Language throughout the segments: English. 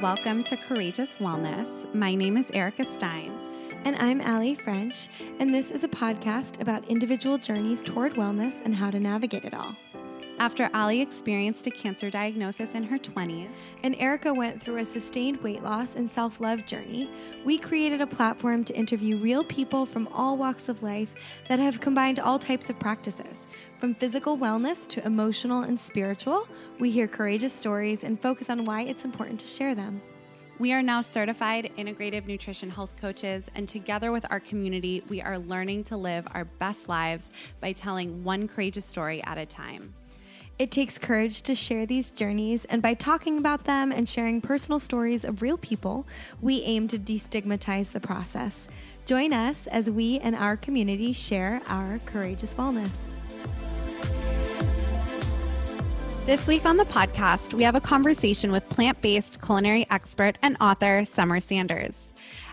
welcome to Courageous Wellness. My name is Erica Stein. And I'm Allie French, and this is a podcast about individual journeys toward wellness and how to navigate it all. After Allie experienced a cancer diagnosis in her 20s, and Erica went through a sustained weight loss and self love journey, we created a platform to interview real people from all walks of life that have combined all types of practices. From physical wellness to emotional and spiritual, we hear courageous stories and focus on why it's important to share them. We are now certified integrative nutrition health coaches, and together with our community, we are learning to live our best lives by telling one courageous story at a time. It takes courage to share these journeys, and by talking about them and sharing personal stories of real people, we aim to destigmatize the process. Join us as we and our community share our courageous wellness. This week on the podcast, we have a conversation with plant based culinary expert and author Summer Sanders.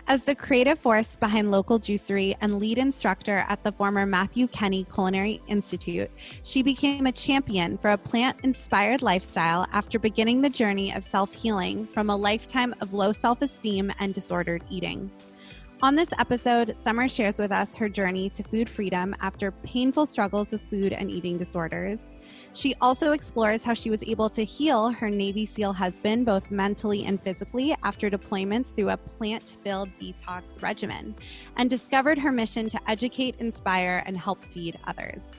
As the creative force behind Local Juicery and lead instructor at the former Matthew Kenney Culinary Institute, she became a champion for a plant inspired lifestyle after beginning the journey of self healing from a lifetime of low self esteem and disordered eating. On this episode, Summer shares with us her journey to food freedom after painful struggles with food and eating disorders she also explores how she was able to heal her Navy SEAL husband, both mentally and physically, after deployments through a plant filled detox regimen, and discovered her mission to educate, inspire, and help feed others.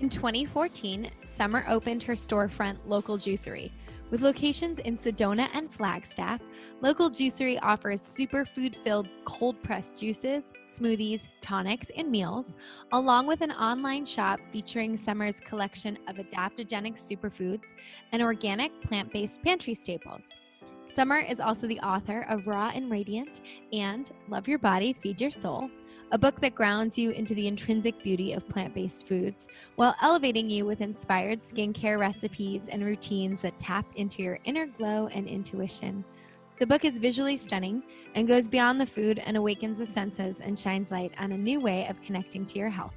In 2014, Summer opened her storefront, Local Juicery with locations in Sedona and Flagstaff, Local Juicery offers superfood filled cold pressed juices, smoothies, tonics, and meals, along with an online shop featuring Summer's collection of adaptogenic superfoods and organic plant based pantry staples. Summer is also the author of Raw and Radiant and Love Your Body, Feed Your Soul, a book that grounds you into the intrinsic beauty of plant based foods while elevating you with inspired skincare recipes and routines that tap into your inner glow and intuition. The book is visually stunning and goes beyond the food and awakens the senses and shines light on a new way of connecting to your health.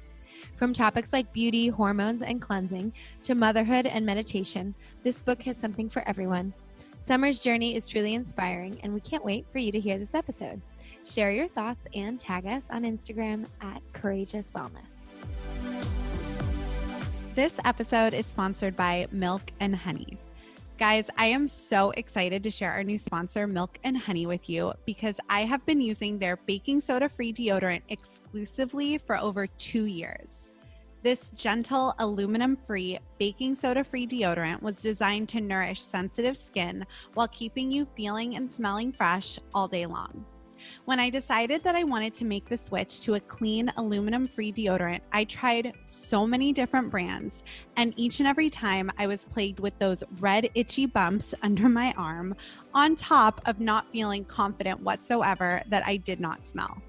From topics like beauty, hormones, and cleansing to motherhood and meditation, this book has something for everyone. Summer's journey is truly inspiring, and we can't wait for you to hear this episode. Share your thoughts and tag us on Instagram at Courageous Wellness. This episode is sponsored by Milk and Honey. Guys, I am so excited to share our new sponsor, Milk and Honey, with you because I have been using their baking soda free deodorant exclusively for over two years. This gentle, aluminum free, baking soda free deodorant was designed to nourish sensitive skin while keeping you feeling and smelling fresh all day long. When I decided that I wanted to make the switch to a clean aluminum free deodorant, I tried so many different brands, and each and every time I was plagued with those red, itchy bumps under my arm, on top of not feeling confident whatsoever that I did not smell.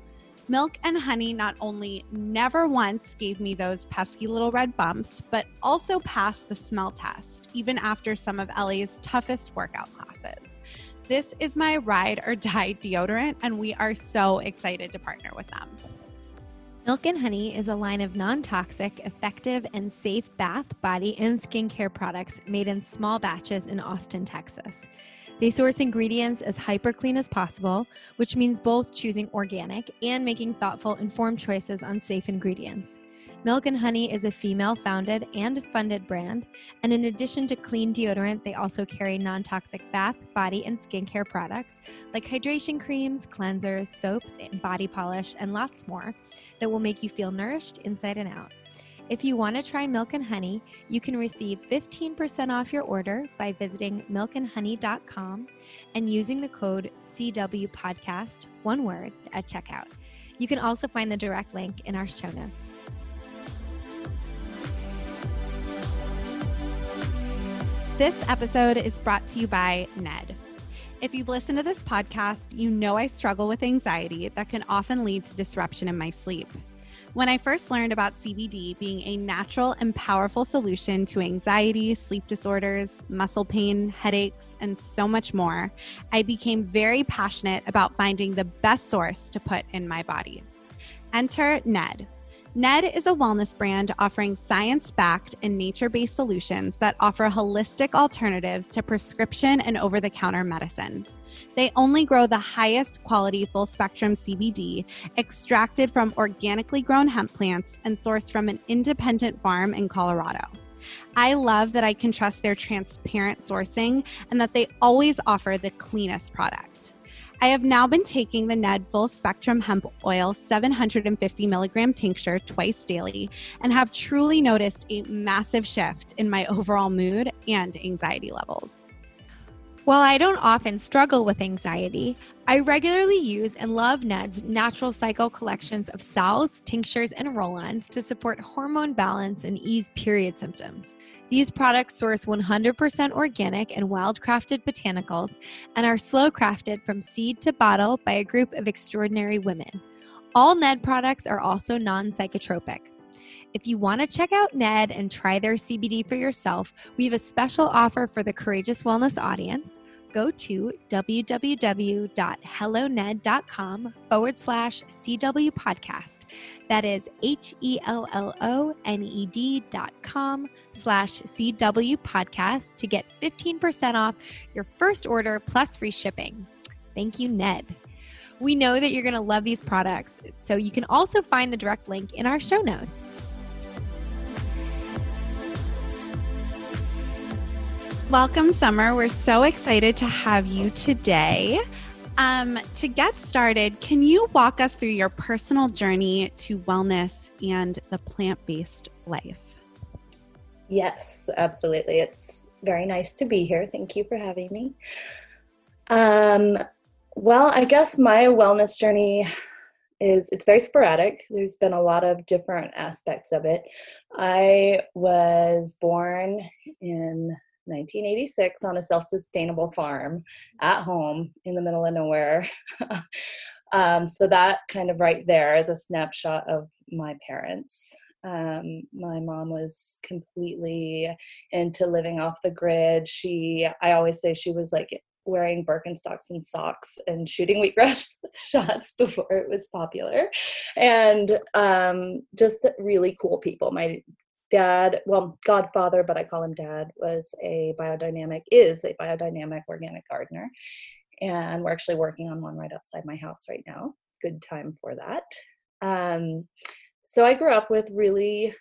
Milk and Honey not only never once gave me those pesky little red bumps, but also passed the smell test, even after some of LA's toughest workout classes. This is my ride or die deodorant, and we are so excited to partner with them. Milk and Honey is a line of non toxic, effective, and safe bath, body, and skincare products made in small batches in Austin, Texas. They source ingredients as hyper clean as possible, which means both choosing organic and making thoughtful, informed choices on safe ingredients. Milk and Honey is a female founded and funded brand, and in addition to clean deodorant, they also carry non toxic bath, body, and skincare products like hydration creams, cleansers, soaps, body polish, and lots more that will make you feel nourished inside and out. If you want to try Milk and Honey, you can receive 15% off your order by visiting milkandhoney.com and using the code CW Podcast, one word, at checkout. You can also find the direct link in our show notes. This episode is brought to you by Ned. If you've listened to this podcast, you know I struggle with anxiety that can often lead to disruption in my sleep. When I first learned about CBD being a natural and powerful solution to anxiety, sleep disorders, muscle pain, headaches, and so much more, I became very passionate about finding the best source to put in my body. Enter Ned Ned is a wellness brand offering science backed and nature based solutions that offer holistic alternatives to prescription and over the counter medicine. They only grow the highest quality full spectrum CBD, extracted from organically grown hemp plants and sourced from an independent farm in Colorado. I love that I can trust their transparent sourcing and that they always offer the cleanest product. I have now been taking the Ned Full Spectrum Hemp Oil 750 milligram tincture twice daily and have truly noticed a massive shift in my overall mood and anxiety levels. While I don't often struggle with anxiety, I regularly use and love Ned's natural cycle collections of salves, tinctures, and roll ons to support hormone balance and ease period symptoms. These products source 100% organic and wild crafted botanicals and are slow crafted from seed to bottle by a group of extraordinary women. All Ned products are also non psychotropic. If you want to check out Ned and try their CBD for yourself, we have a special offer for the Courageous Wellness audience. Go to www.helloned.com forward slash CW podcast. That is H E L L O N E D dot com slash CW podcast to get 15% off your first order plus free shipping. Thank you, Ned. We know that you're going to love these products, so you can also find the direct link in our show notes. Welcome, Summer. We're so excited to have you today. Um, to get started, can you walk us through your personal journey to wellness and the plant based life? Yes, absolutely. It's very nice to be here. Thank you for having me. Um, well, I guess my wellness journey is it's very sporadic. There's been a lot of different aspects of it. I was born in 1986 on a self-sustainable farm at home in the middle of nowhere. um, so that kind of right there is a snapshot of my parents. Um, my mom was completely into living off the grid. She, I always say, she was like wearing Birkenstocks and socks and shooting wheatgrass shots before it was popular, and um, just really cool people. My dad, well, godfather, but I call him dad, was a biodynamic, is a biodynamic organic gardener. And we're actually working on one right outside my house right now. Good time for that. Um, so I grew up with really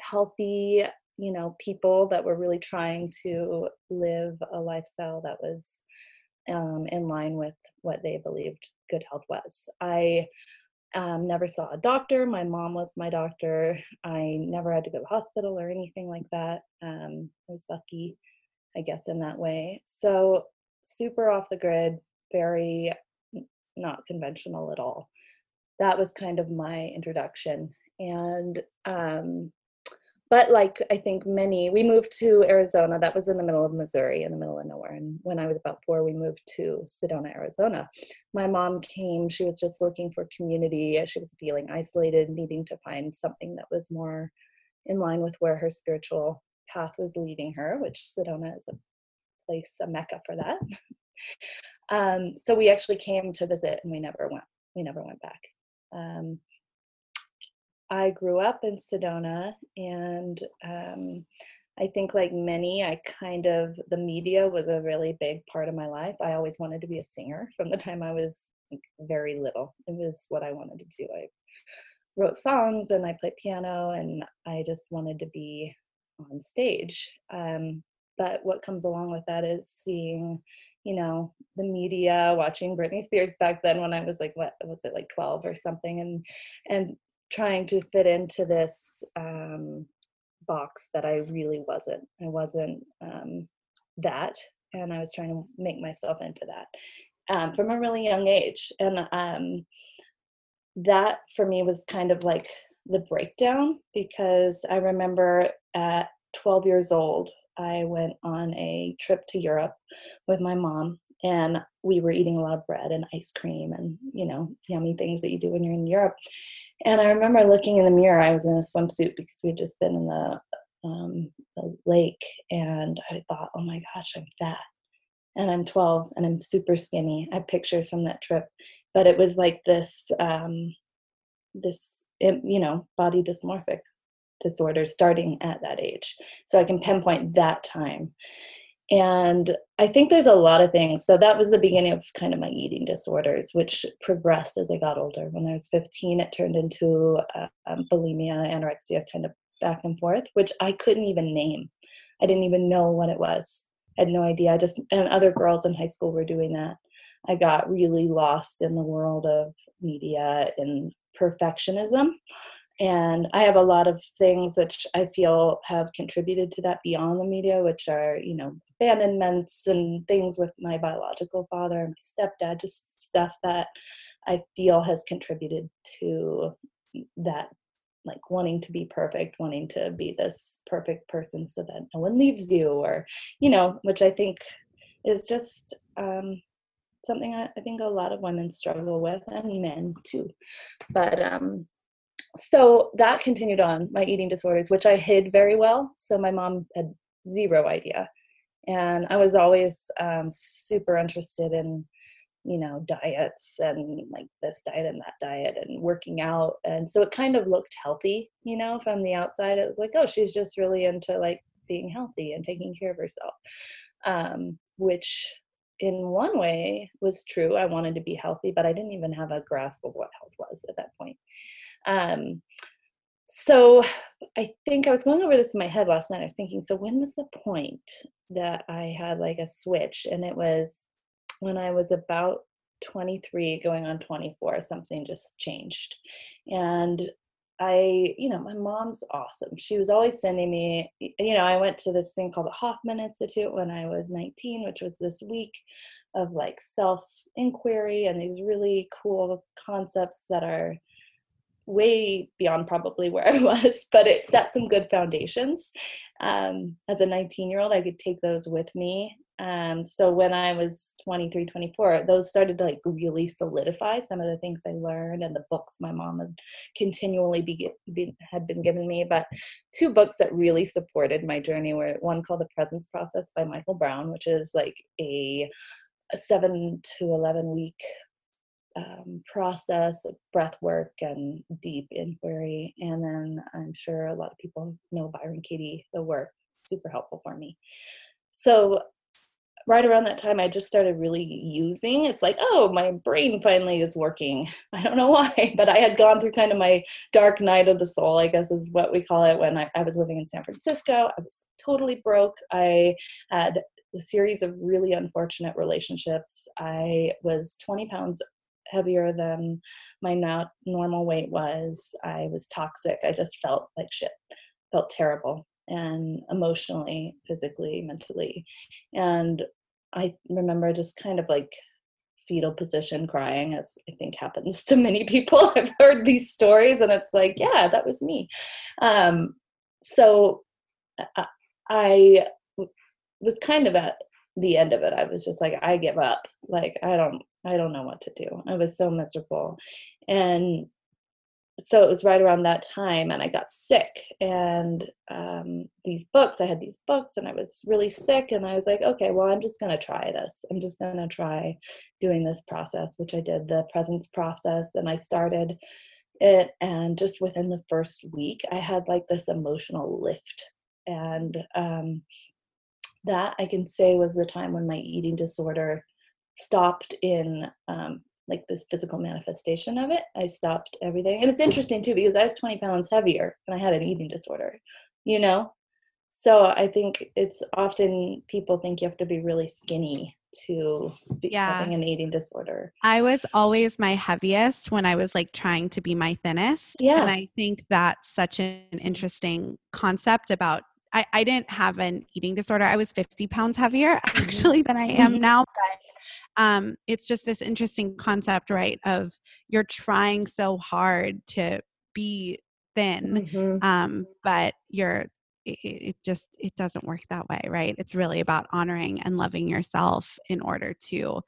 healthy, you know, people that were really trying to live a lifestyle that was um, in line with what they believed good health was. I um, never saw a doctor. My mom was my doctor. I never had to go to the hospital or anything like that. Um, I was lucky, I guess, in that way. So, super off the grid, very not conventional at all. That was kind of my introduction. And um, but like I think many, we moved to Arizona. That was in the middle of Missouri, in the middle of nowhere. And when I was about four, we moved to Sedona, Arizona. My mom came. She was just looking for community. She was feeling isolated, needing to find something that was more in line with where her spiritual path was leading her, which Sedona is a place, a mecca for that. um, so we actually came to visit, and we never went. We never went back. Um, I grew up in Sedona, and um, I think, like many, I kind of, the media was a really big part of my life. I always wanted to be a singer from the time I was very little. It was what I wanted to do. I wrote songs and I played piano, and I just wanted to be on stage. Um, but what comes along with that is seeing you know the media watching britney spears back then when i was like what was it like 12 or something and and trying to fit into this um, box that I really wasn't. I wasn't um, that, and I was trying to make myself into that um, from a really young age. And um, that for me was kind of like the breakdown because I remember at 12 years old, I went on a trip to Europe with my mom and we were eating a lot of bread and ice cream and you know yummy things that you do when you're in Europe and I remember looking in the mirror. I was in a swimsuit because we had just been in the, um, the lake, and I thought, "Oh my gosh, I'm fat." And I'm 12, and I'm super skinny. I have pictures from that trip, but it was like this, um, this you know, body dysmorphic disorder starting at that age. So I can pinpoint that time. And I think there's a lot of things. So that was the beginning of kind of my eating disorders, which progressed as I got older. When I was 15, it turned into uh, um, bulimia, anorexia, kind of back and forth, which I couldn't even name. I didn't even know what it was. I had no idea. I just, and other girls in high school were doing that. I got really lost in the world of media and perfectionism and i have a lot of things that i feel have contributed to that beyond the media which are you know abandonments and things with my biological father and my stepdad just stuff that i feel has contributed to that like wanting to be perfect wanting to be this perfect person so that no one leaves you or you know which i think is just um something I, I think a lot of women struggle with and men too. But um so that continued on my eating disorders which i hid very well. So my mom had zero idea. And i was always um, super interested in you know diets and like this diet and that diet and working out. And so it kind of looked healthy you know from the outside. It was like oh she's just really into like being healthy and taking care of herself um, which in one way was true. I wanted to be healthy but i didn't even have a grasp of what health was at that point um, so I think I was going over this in my head last night. I was thinking, so when was the point that I had like a switch? And it was when I was about 23 going on 24 something just changed and i you know my mom's awesome she was always sending me you know i went to this thing called the hoffman institute when i was 19 which was this week of like self inquiry and these really cool concepts that are way beyond probably where I was, but it set some good foundations. Um, as a 19 year old, I could take those with me. Um, so when I was 23, 24, those started to like really solidify some of the things I learned and the books my mom had continually be, be, had been giving me. But two books that really supported my journey were one called The Presence Process by Michael Brown, which is like a, a seven to 11 week um, process of breath work and deep inquiry. And then I'm sure a lot of people know Byron Katie, the work, super helpful for me. So right around that time i just started really using it's like oh my brain finally is working i don't know why but i had gone through kind of my dark night of the soul i guess is what we call it when i, I was living in san francisco i was totally broke i had a series of really unfortunate relationships i was 20 pounds heavier than my not normal weight was. I was toxic. I just felt like shit, felt terrible and emotionally, physically, mentally. And I remember just kind of like fetal position crying, as I think happens to many people. I've heard these stories, and it's like, yeah, that was me. Um, so I, I was kind of at the end of it. I was just like, I give up. Like, I don't, I don't know what to do. I was so miserable. And so it was right around that time and I got sick and um, these books, I had these books and I was really sick and I was like, okay, well, I'm just going to try this. I'm just going to try doing this process, which I did the presence process and I started it. And just within the first week, I had like this emotional lift. And um, that I can say was the time when my eating disorder stopped in um, like this physical manifestation of it. I stopped everything. And it's interesting too because I was 20 pounds heavier and I had an eating disorder, you know? So I think it's often people think you have to be really skinny to be yeah. having an eating disorder. I was always my heaviest when I was like trying to be my thinnest. Yeah. And I think that's such an interesting concept about I, I didn't have an eating disorder. I was 50 pounds heavier mm-hmm. actually than I am mm-hmm. now. But um, it's just this interesting concept, right? Of you're trying so hard to be thin, mm-hmm. um, but you're it, it just it doesn't work that way right it's really about honoring and loving yourself in order to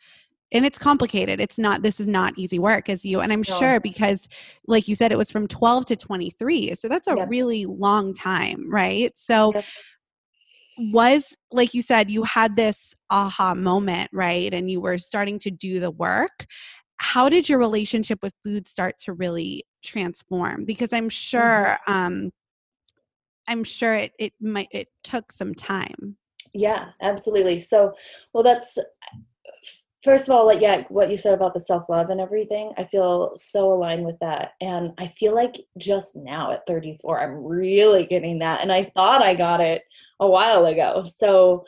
and it's complicated it's not this is not easy work as you and i'm no. sure because like you said it was from 12 to 23 so that's a yep. really long time right so yep. was like you said you had this aha moment right and you were starting to do the work how did your relationship with food start to really transform because i'm sure mm-hmm. um i'm sure it it might it took some time yeah absolutely so well that's first of all like yeah what you said about the self-love and everything i feel so aligned with that. And i feel like just now at 34 i'm really getting that. And i thought i got it a while ago. So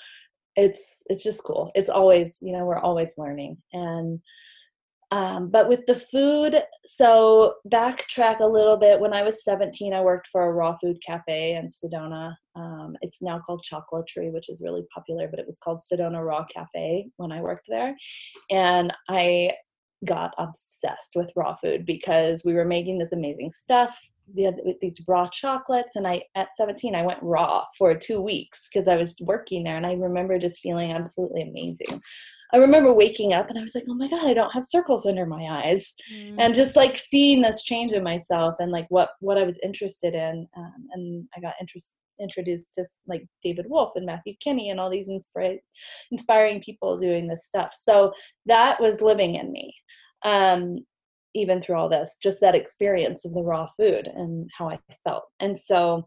it's it's just cool. It's always you know we're always learning. And um, but with the food, so backtrack a little bit. When I was 17, I worked for a raw food cafe in Sedona. Um, it's now called ChocolaTree, which is really popular, but it was called Sedona Raw Cafe when I worked there. And I got obsessed with raw food because we were making this amazing stuff with these raw chocolates and i at 17 i went raw for two weeks because i was working there and i remember just feeling absolutely amazing I remember waking up and I was like, oh my God, I don't have circles under my eyes. Mm. And just like seeing this change in myself and like what, what I was interested in. Um, and I got interest, introduced to like David Wolfe and Matthew Kenney and all these inspira- inspiring people doing this stuff. So that was living in me. Um, even through all this, just that experience of the raw food and how I felt. And so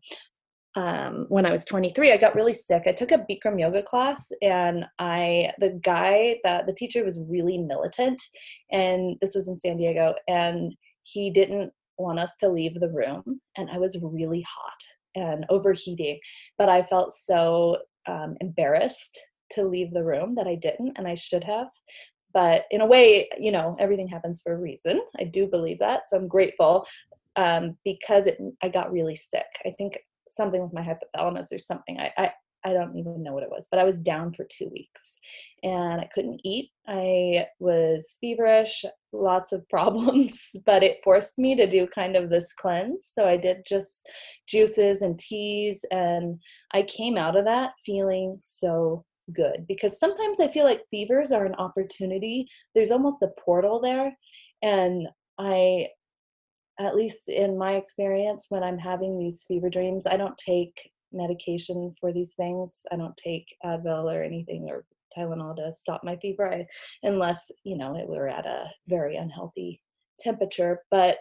um, when I was 23, I got really sick. I took a Bikram yoga class, and I the guy that the teacher was really militant, and this was in San Diego, and he didn't want us to leave the room, and I was really hot and overheating, but I felt so um, embarrassed to leave the room that I didn't, and I should have. But in a way, you know, everything happens for a reason. I do believe that, so I'm grateful um, because it, I got really sick. I think something with my hypothalamus or something. I, I I don't even know what it was, but I was down for two weeks and I couldn't eat. I was feverish, lots of problems, but it forced me to do kind of this cleanse. So I did just juices and teas, and I came out of that feeling so good because sometimes I feel like fevers are an opportunity. There's almost a portal there. And I at least in my experience, when I'm having these fever dreams, I don't take medication for these things. I don't take Advil or anything or Tylenol to stop my fever, I, unless you know it were at a very unhealthy temperature. But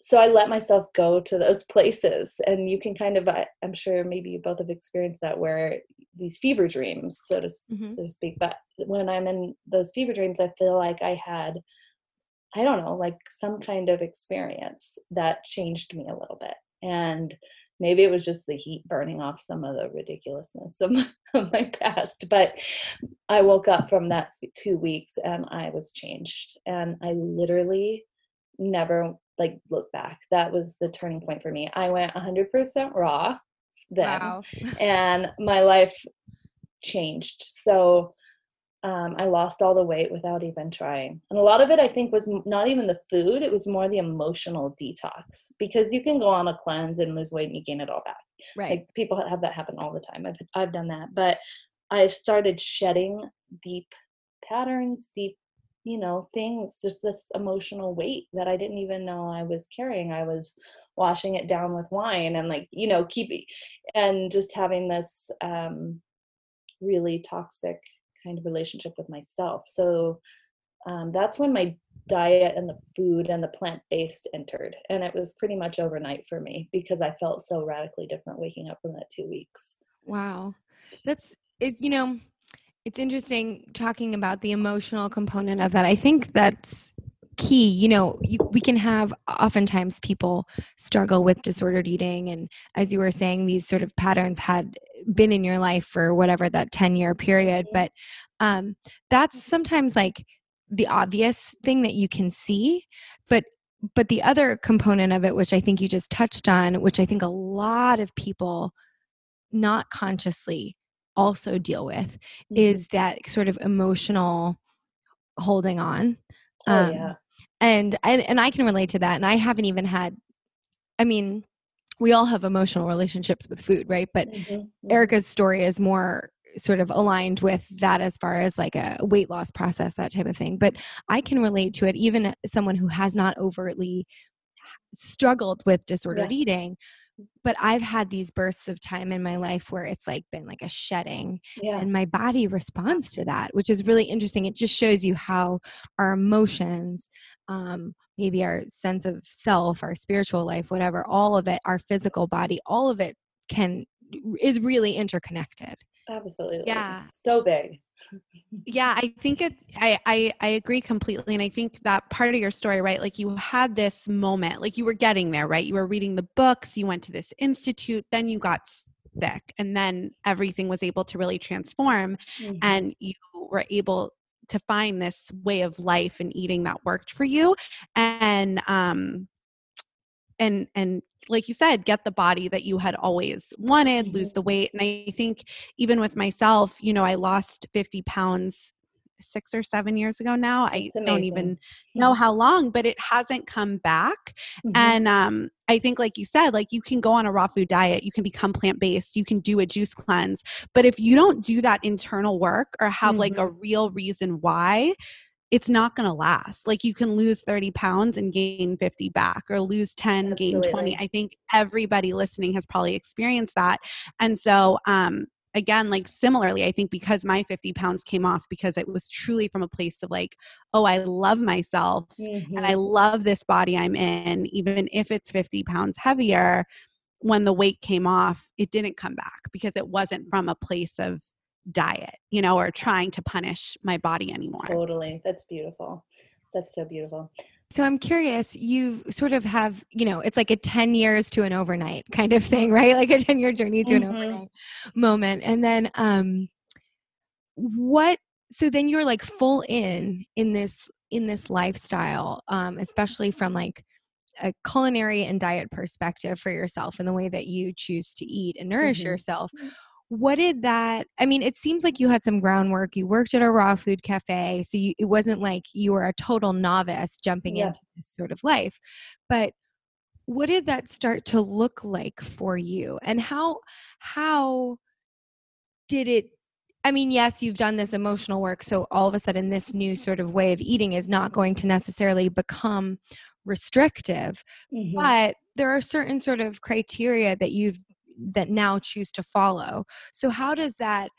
so I let myself go to those places, and you can kind of, I, am sure maybe you both have experienced that, where these fever dreams, so to mm-hmm. so to speak. But when I'm in those fever dreams, I feel like I had I don't know, like some kind of experience that changed me a little bit. And maybe it was just the heat burning off some of the ridiculousness of my, of my past. But I woke up from that two weeks and I was changed. And I literally never like look back. That was the turning point for me. I went 100% raw then. Wow. and my life changed. So um, I lost all the weight without even trying. And a lot of it, I think, was not even the food, it was more the emotional detox because you can go on a cleanse and lose weight and you gain it all back. Right. Like, people have that happen all the time. I've, I've done that. But I started shedding deep patterns, deep, you know, things, just this emotional weight that I didn't even know I was carrying. I was washing it down with wine and, like, you know, keeping and just having this um, really toxic kind of relationship with myself. So um, that's when my diet and the food and the plant based entered. And it was pretty much overnight for me because I felt so radically different waking up from that two weeks. Wow. That's it, you know, it's interesting talking about the emotional component of that. I think that's key you know you, we can have oftentimes people struggle with disordered eating and as you were saying these sort of patterns had been in your life for whatever that 10 year period but um, that's sometimes like the obvious thing that you can see but but the other component of it which i think you just touched on which i think a lot of people not consciously also deal with mm-hmm. is that sort of emotional holding on oh, um, yeah. And, and and i can relate to that and i haven't even had i mean we all have emotional relationships with food right but mm-hmm. erica's story is more sort of aligned with that as far as like a weight loss process, that type of thing. But I can relate to it, even someone who has not overtly struggled with disordered yeah. eating but I've had these bursts of time in my life where it's like been like a shedding yeah. and my body responds to that, which is really interesting. It just shows you how our emotions um, maybe our sense of self, our spiritual life, whatever, all of it, our physical body, all of it can is really interconnected. Absolutely. Yeah. So big. Yeah i think it I, I i agree completely and i think that part of your story right like you had this moment like you were getting there right you were reading the books you went to this institute then you got sick and then everything was able to really transform mm-hmm. and you were able to find this way of life and eating that worked for you and um and and like you said get the body that you had always wanted lose mm-hmm. the weight and i think even with myself you know i lost 50 pounds six or seven years ago now i don't even know how long but it hasn't come back mm-hmm. and um, i think like you said like you can go on a raw food diet you can become plant-based you can do a juice cleanse but if you don't do that internal work or have mm-hmm. like a mm-hmm. real reason why it's not going to last. Like you can lose 30 pounds and gain 50 back or lose 10, Absolutely. gain 20. I think everybody listening has probably experienced that. And so, um, again, like similarly, I think because my 50 pounds came off because it was truly from a place of like, oh, I love myself mm-hmm. and I mm-hmm. love this body I'm in, even if it's 50 pounds heavier. When the weight came off, it didn't come back because it wasn't from a place of diet, you know, or trying to punish my body anymore. Totally. That's beautiful. That's so beautiful. So I'm curious, you sort of have, you know, it's like a 10 years to an overnight kind of thing, right? Like a 10 year journey to mm-hmm. an overnight moment. And then um what so then you're like full in in this in this lifestyle, um, especially from like a culinary and diet perspective for yourself and the way that you choose to eat and nourish mm-hmm. yourself what did that i mean it seems like you had some groundwork you worked at a raw food cafe so you, it wasn't like you were a total novice jumping yeah. into this sort of life but what did that start to look like for you and how how did it I mean, yes, you've done this emotional work. So all of a sudden, this new sort of way of eating is not going to necessarily become restrictive. Mm-hmm. But there are certain sort of criteria that you've that now choose to follow. So how does that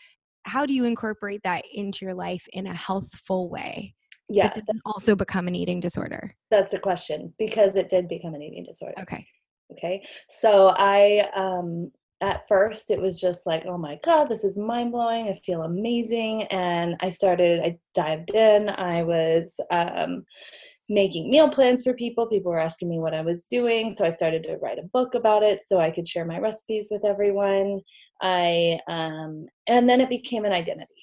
how do you incorporate that into your life in a healthful way yeah. that didn't also become an eating disorder? That's the question because it did become an eating disorder. Okay. Okay? So i um at first it was just like oh my god this is mind-blowing i feel amazing and i started i dived in i was um making meal plans for people. People were asking me what I was doing. So I started to write a book about it so I could share my recipes with everyone. I um and then it became an identity.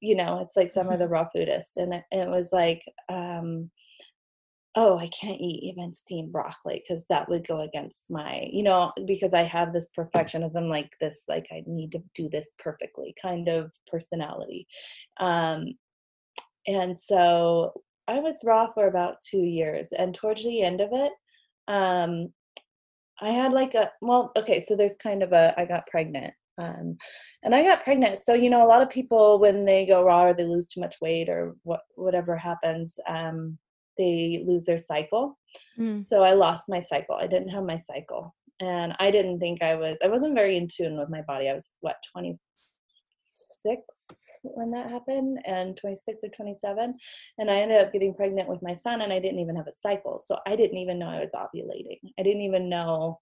You know, it's like some of the raw foodists. And it, it was like, um, oh, I can't eat even steamed broccoli because that would go against my, you know, because I have this perfectionism, like this, like I need to do this perfectly kind of personality. Um, and so I was raw for about two years, and towards the end of it, um, I had like a well, okay, so there's kind of a I got pregnant, um, and I got pregnant. So you know, a lot of people when they go raw or they lose too much weight or what whatever happens, um, they lose their cycle. Mm. So I lost my cycle. I didn't have my cycle, and I didn't think I was. I wasn't very in tune with my body. I was what 20 26 when that happened and 26 or 27 and i ended up getting pregnant with my son and i didn't even have a cycle so i didn't even know i was ovulating. I didn't even know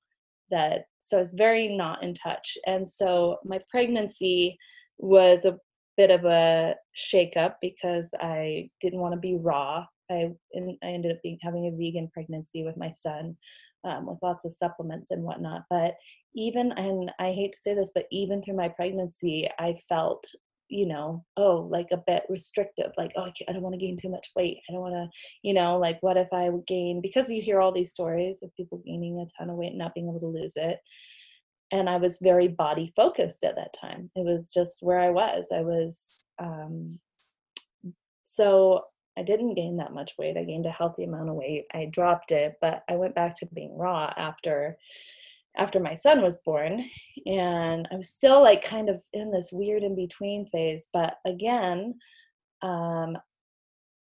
that so i was very not in touch and so my pregnancy was a bit of a shakeup because i didn't want to be raw. I i ended up being having a vegan pregnancy with my son um, with lots of supplements and whatnot. But even, and I hate to say this, but even through my pregnancy, I felt, you know, oh, like a bit restrictive, like, oh, I, I don't want to gain too much weight. I don't want to, you know, like, what if I would gain, because you hear all these stories of people gaining a ton of weight and not being able to lose it. And I was very body focused at that time. It was just where I was. I was, um, so I didn't gain that much weight. I gained a healthy amount of weight. I dropped it, but I went back to being raw after after my son was born and I was still like kind of in this weird in between phase, but again, um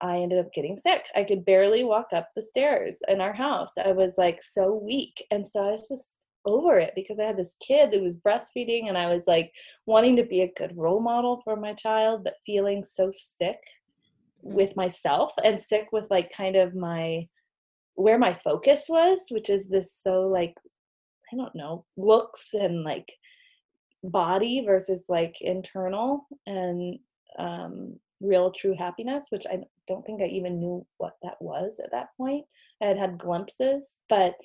I ended up getting sick. I could barely walk up the stairs in our house. I was like so weak. And so I was just over it because I had this kid that was breastfeeding and I was like wanting to be a good role model for my child, but feeling so sick. With myself and sick with like kind of my where my focus was, which is this so like I don't know, looks and like body versus like internal and um real true happiness, which I don't think I even knew what that was at that point. I had had glimpses, but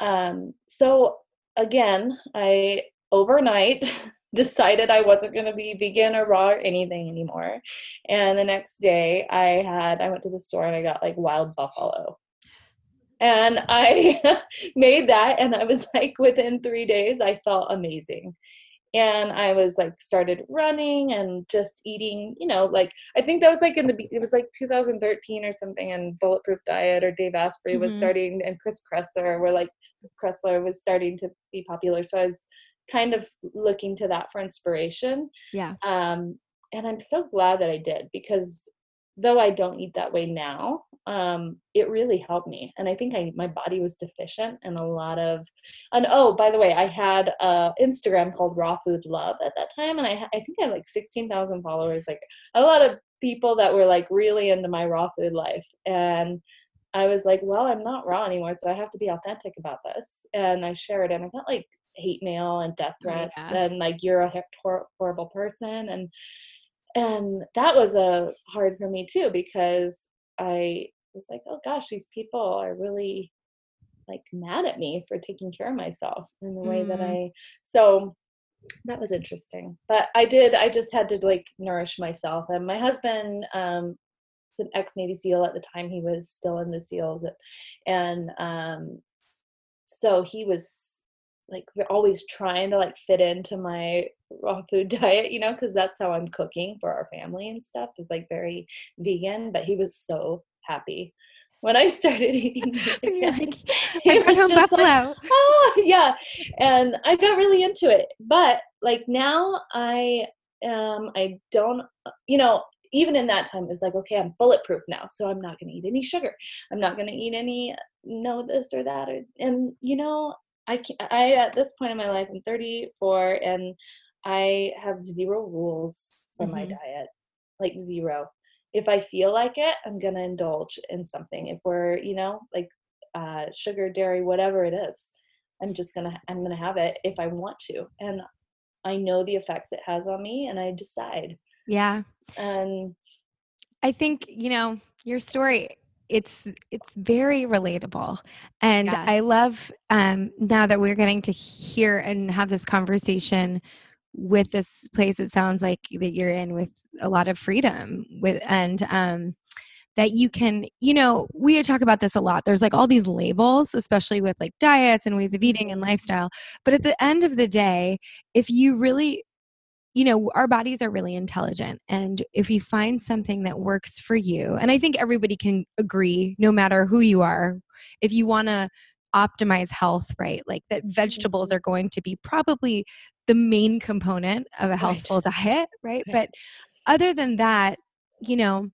um so again, I overnight decided I wasn't going to be vegan or raw or anything anymore. And the next day I had I went to the store and I got like wild buffalo. And I made that and I was like within 3 days I felt amazing. And I was like started running and just eating, you know, like I think that was like in the it was like 2013 or something and Bulletproof Diet or Dave Asprey mm-hmm. was starting and Chris Kresser were like Kressler was starting to be popular. So I was kind of looking to that for inspiration. Yeah. Um, and I'm so glad that I did because though I don't eat that way now, um, it really helped me. And I think I my body was deficient and a lot of. And oh, by the way, I had a Instagram called Raw Food Love at that time, and I I think I had like sixteen thousand followers. Like a lot of people that were like really into my raw food life, and I was like, well, I'm not raw anymore, so I have to be authentic about this. And I shared, and I got like hate mail and death threats, yeah. and like you're a horrible person, and and that was a uh, hard for me too because I was like, oh gosh, these people are really like mad at me for taking care of myself in the way mm. that I. So that was interesting, but I did. I just had to like nourish myself, and my husband um, an ex Navy SEAL at the time. He was still in the SEALs, and um, so he was like always trying to like fit into my raw food diet, you know, because that's how I'm cooking for our family and stuff. Is like very vegan, but he was so happy when I started eating Like, he was just like, oh yeah, and I got really into it. But like now, I um I don't, you know, even in that time, it was like, okay, I'm bulletproof now, so I'm not going to eat any sugar. I'm not going to eat any no this or that. Or, and you know, I can't. I at this point in my life, I'm 34, and I have zero rules for mm-hmm. my diet, like zero. If I feel like it, I'm going to indulge in something. If we're, you know, like uh, sugar, dairy, whatever it is, I'm just gonna I'm gonna have it if I want to, and I know the effects it has on me, and I decide. Yeah. And I think, you know, your story it's it's very relatable and yes. i love um now that we're getting to hear and have this conversation with this place it sounds like that you're in with a lot of freedom with and um that you can you know we talk about this a lot there's like all these labels especially with like diets and ways of eating and mm-hmm. lifestyle but at the end of the day if you really you know, our bodies are really intelligent. And if you find something that works for you, and I think everybody can agree, no matter who you are, if you want to optimize health, right? Like that vegetables mm-hmm. are going to be probably the main component of a healthful right. diet, right? right? But other than that, you know,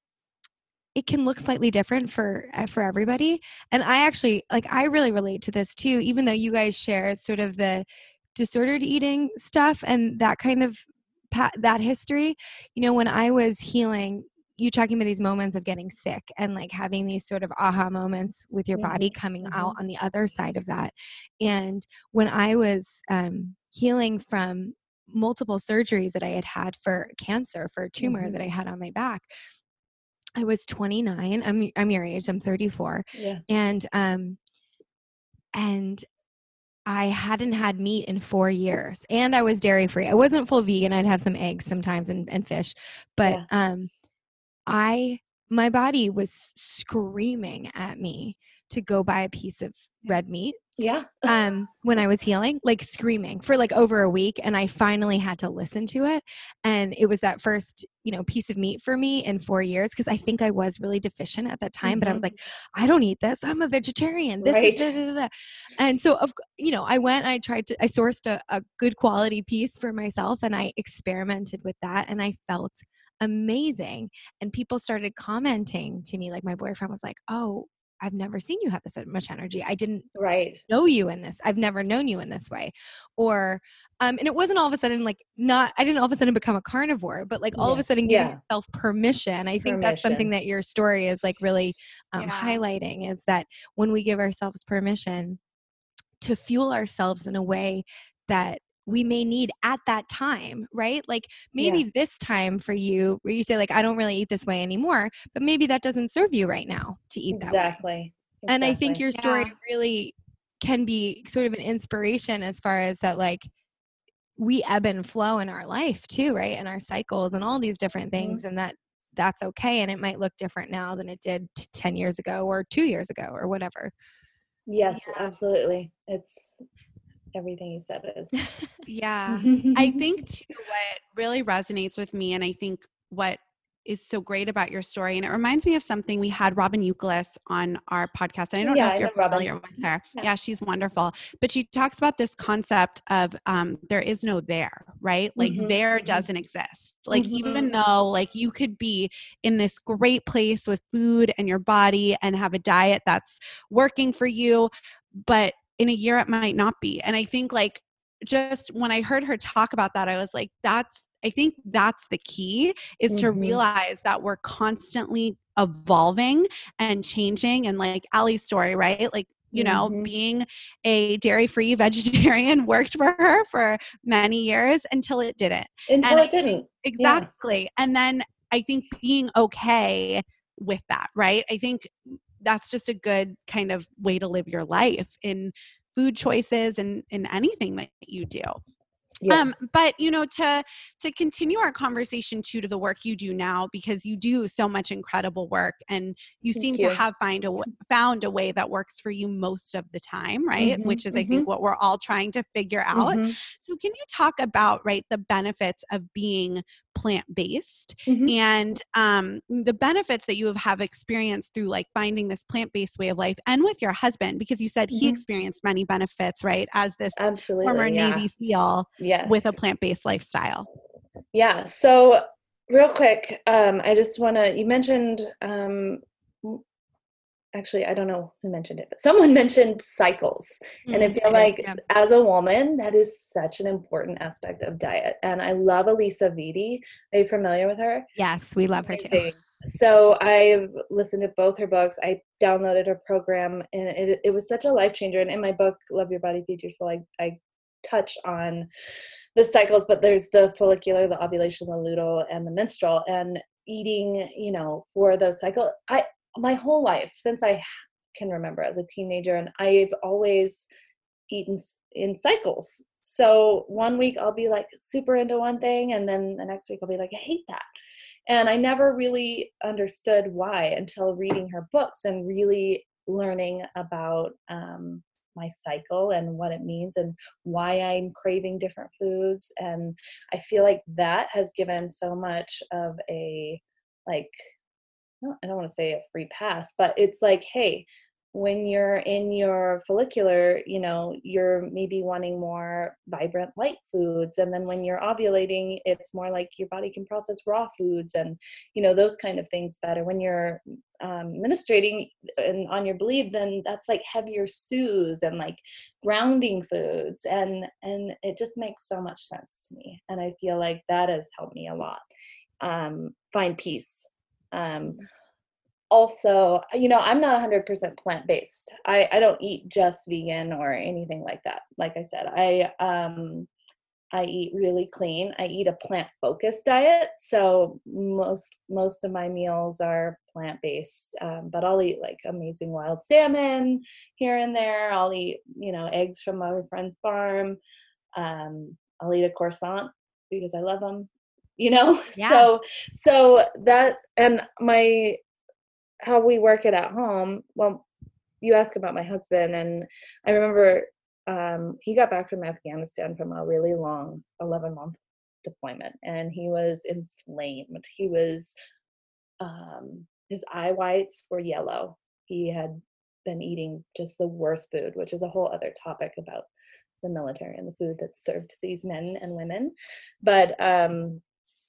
it can look slightly different for uh, for everybody and i actually like i really relate to this too even though you guys share sort of the disordered eating stuff and that kind of that history you know when i was healing you talking about these moments of getting sick and like having these sort of aha moments with your mm-hmm. body coming mm-hmm. out on the other side of that and when i was um, healing from multiple surgeries that i had had for cancer for a tumor mm-hmm. that i had on my back i was 29 i'm i'm your age i'm 34 yeah. and um and I hadn't had meat in four years and I was dairy free. I wasn't full vegan. I'd have some eggs sometimes and, and fish. But yeah. um I my body was screaming at me to go buy a piece of red meat yeah. um, when I was healing, like screaming for like over a week. And I finally had to listen to it. And it was that first, you know, piece of meat for me in four years because I think I was really deficient at that time. Mm-hmm. But I was mm-hmm. like, I don't eat this. I'm a vegetarian. This, right. Da, da, da, and so, of you know, I went, I tried to, I sourced a, a good quality piece for myself and I experimented with that and I felt amazing. And people started commenting to me, like my boyfriend was like, Oh, I've never seen you have this much energy. I didn't right know you in this. I've never known you in this way. Or um, and it wasn't all of a sudden like not I didn't all of a sudden become a carnivore, but like all Yeah. of a sudden giving Yeah. yourself permission. I think that's something that your story is like really um, Yeah. highlighting is that when we give ourselves permission to fuel ourselves in a way that we may need at that time, right? Like maybe this time for you, where you say like I don't really eat this way anymore, but maybe that doesn't serve you right now to eat that way. exactly And I think your story Yeah. really can be sort of an inspiration as far as that like we ebb and flow in our life too, right? And our cycles and all these different Mm-hmm. things and that that's okay and it might look different now than it did t- 10 years ago or 2 years ago or whatever. yes Yeah. absolutely it's everything you said is Yeah. I think too what really resonates with me, and I think what is so great about your story, and it reminds me of something we had Robyn Youkilis on our podcast. And I don't Yeah, know if you're know Robin. familiar with her. Yeah. Yeah. she's wonderful. But she talks about this concept of um, there is no there, right? Like Mhm, there mhm. doesn't exist. Like even Mhm. though like you could be in this great place with food and your body and have a diet that's working for you, but in a year it might not be. And I think like just when I heard her talk about that, I was like, that's, I think that's the key is to Mhm. realize that we're constantly evolving and changing. And like Ali's story, right? Like, you know, Mhm. being a dairy free vegetarian worked for her for many years until it didn't. until And I it didn't Exactly. And then I think being okay with that, right? I think that's just a good kind of way to live your life in food choices and in anything that you do. Um, but you know, to to continue our conversation too to the work you do now, because you do so much incredible work, and you Thank seem you. to have find a found a way that works for you most of the time, right? Mhm, Which is, I think, what we're all trying to figure out. Mhm, So, can you talk about right the benefits of being plant based mhm. and um, the benefits that you have, have experienced through like finding this plant based way of life, and with your husband because you said he Mhm. experienced many benefits, right, as this absolutely former yeah. Navy SEAL yes with a plant based lifestyle. Yeah. So, real quick, um, I just want to. You mentioned, um, actually, I don't know who mentioned it, but someone mentioned cycles, hmm, and I feel like yeah. as a woman, that is such an important aspect of diet. And I love Alisa Vitti. Are you familiar with her? Yes, we love her too. So I've listened to both her books. I downloaded her program, and it, it was such a life changer. And in my book, Love Your Body, Feed Your Soul, I, I touch on the cycles, but there's the follicular, the ovulation, the luteal, and the menstrual, and eating. You know, for those cycle. I my whole life since I can remember as a teenager, and I've always eaten in cycles. So one week I'll be like super into one thing, and then the next week I'll be like, I hate that. And I never really understood why until reading her books and really learning about um, my cycle and what it means and why I'm craving different foods. And I feel like that has given so much of a, like, I don't want to say a free pass, but it's like, hey, when you're in your follicular, you know, you're maybe wanting more vibrant light foods. And then when you're ovulating, it's more like your body can process raw foods and, you know, those kind of things better. When you're um, and on your bleed, then that's like heavier stews and like grounding foods. And, and it just makes so much sense to me. And I feel like that has helped me a lot um, find peace. Um, also you know i'm not 100% plant-based. I, I don't eat just vegan or anything like that like i said. I um i eat really clean. I eat a plant focused diet so most most of my meals are plant-based um, but i'll eat like amazing wild salmon here and there. I'll eat you know eggs from my friend's farm. Um, i'll eat a croissant because i love them you know? Yeah. so so that and my how we work it at home well you ask about my husband and i remember um, he got back from afghanistan from a really long 11 month deployment and he was inflamed. He was um, his eye whites were yellow. He had been eating just the worst food which is a whole other topic about the military and the food that's served to these men and women. But um,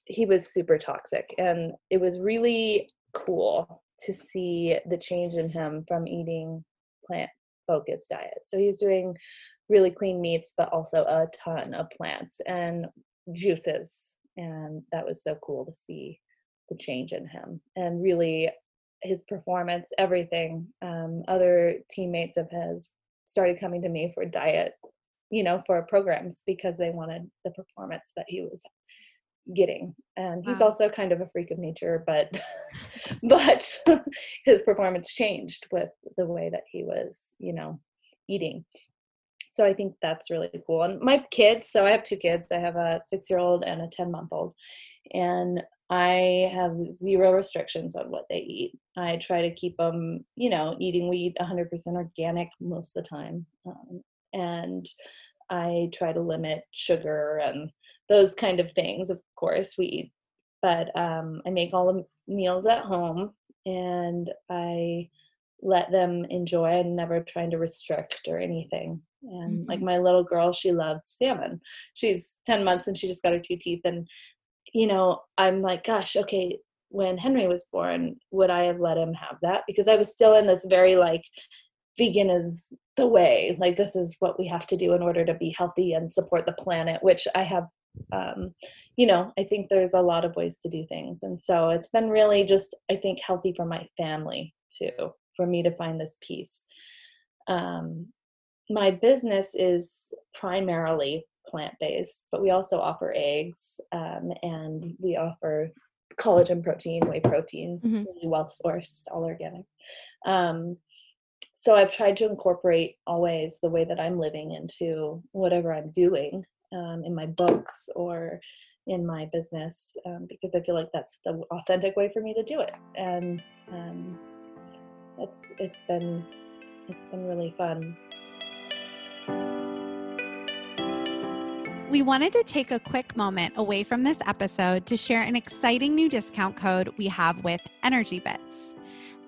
he was super toxic and it was really cool to see the change in him from eating plant focused diet. So he's doing really clean meats, but also a ton of plants and juices. And that was so cool to see the change in him and really his performance, everything. Um, other teammates of his started coming to me for diet, you know, for programs because they wanted the performance that he was getting and he's wow. also kind of a freak of nature but but his performance changed with the way that he was you know eating so i think that's really cool and my kids so i have two kids i have a six year old and a 10 month old and i have zero restrictions on what they eat i try to keep them you know eating we eat 100% organic most of the time um, and i try to limit sugar and those kind of things of course we eat. But um, i make all the meals at home and i let them enjoy. And never trying to restrict or anything. And mm-hmm. like my little girl she loves salmon. She's 10 months and she just got her two teeth and you know i'm like gosh okay when henry was born would i have let him have that? Because i was still in this very like vegan is the way. Like this is what we have to do in order to be healthy and support the planet which i have um, you know, I think there's a lot of ways to do things. And so it's been really just, I think, healthy for my family too, for me to find this peace. Um, my business is primarily plant based, but we also offer eggs um, and we offer collagen protein, whey protein, mm-hmm. really well sourced, all organic. Um, so I've tried to incorporate always the way that I'm living into whatever I'm doing um, in my books or in my business um, because I feel like that's the authentic way for me to do it. And um, it's it's been it's been really fun. We wanted to take a quick moment away from this episode to share an exciting new discount code we have with Energy Bits.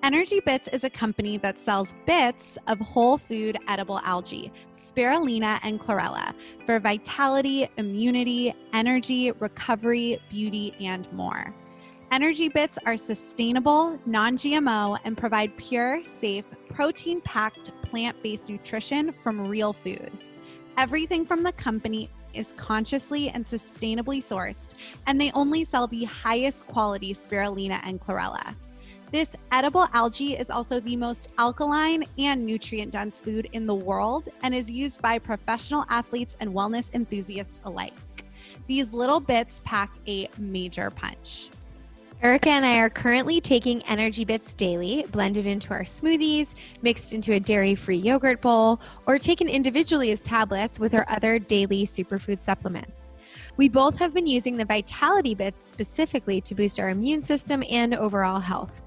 Energy Bits is a company that sells bits of whole food edible algae spirulina and chlorella for vitality, immunity, energy, recovery, beauty, and more. Energy Bits are sustainable, non GMO, and provide pure, safe, protein packed plant based nutrition from real food. Everything from the company is consciously and sustainably sourced, and they only sell the highest quality spirulina and chlorella. This edible algae is also the most alkaline and nutrient dense food in the world and is used by professional athletes and wellness enthusiasts alike. These little bits pack a major punch. Erica and I are currently taking Energy Bits daily, blended into our smoothies, mixed into a dairy free yogurt bowl, or taken individually as tablets with our other daily superfood supplements. We both have been using the Vitality Bits specifically to boost our immune system and overall health.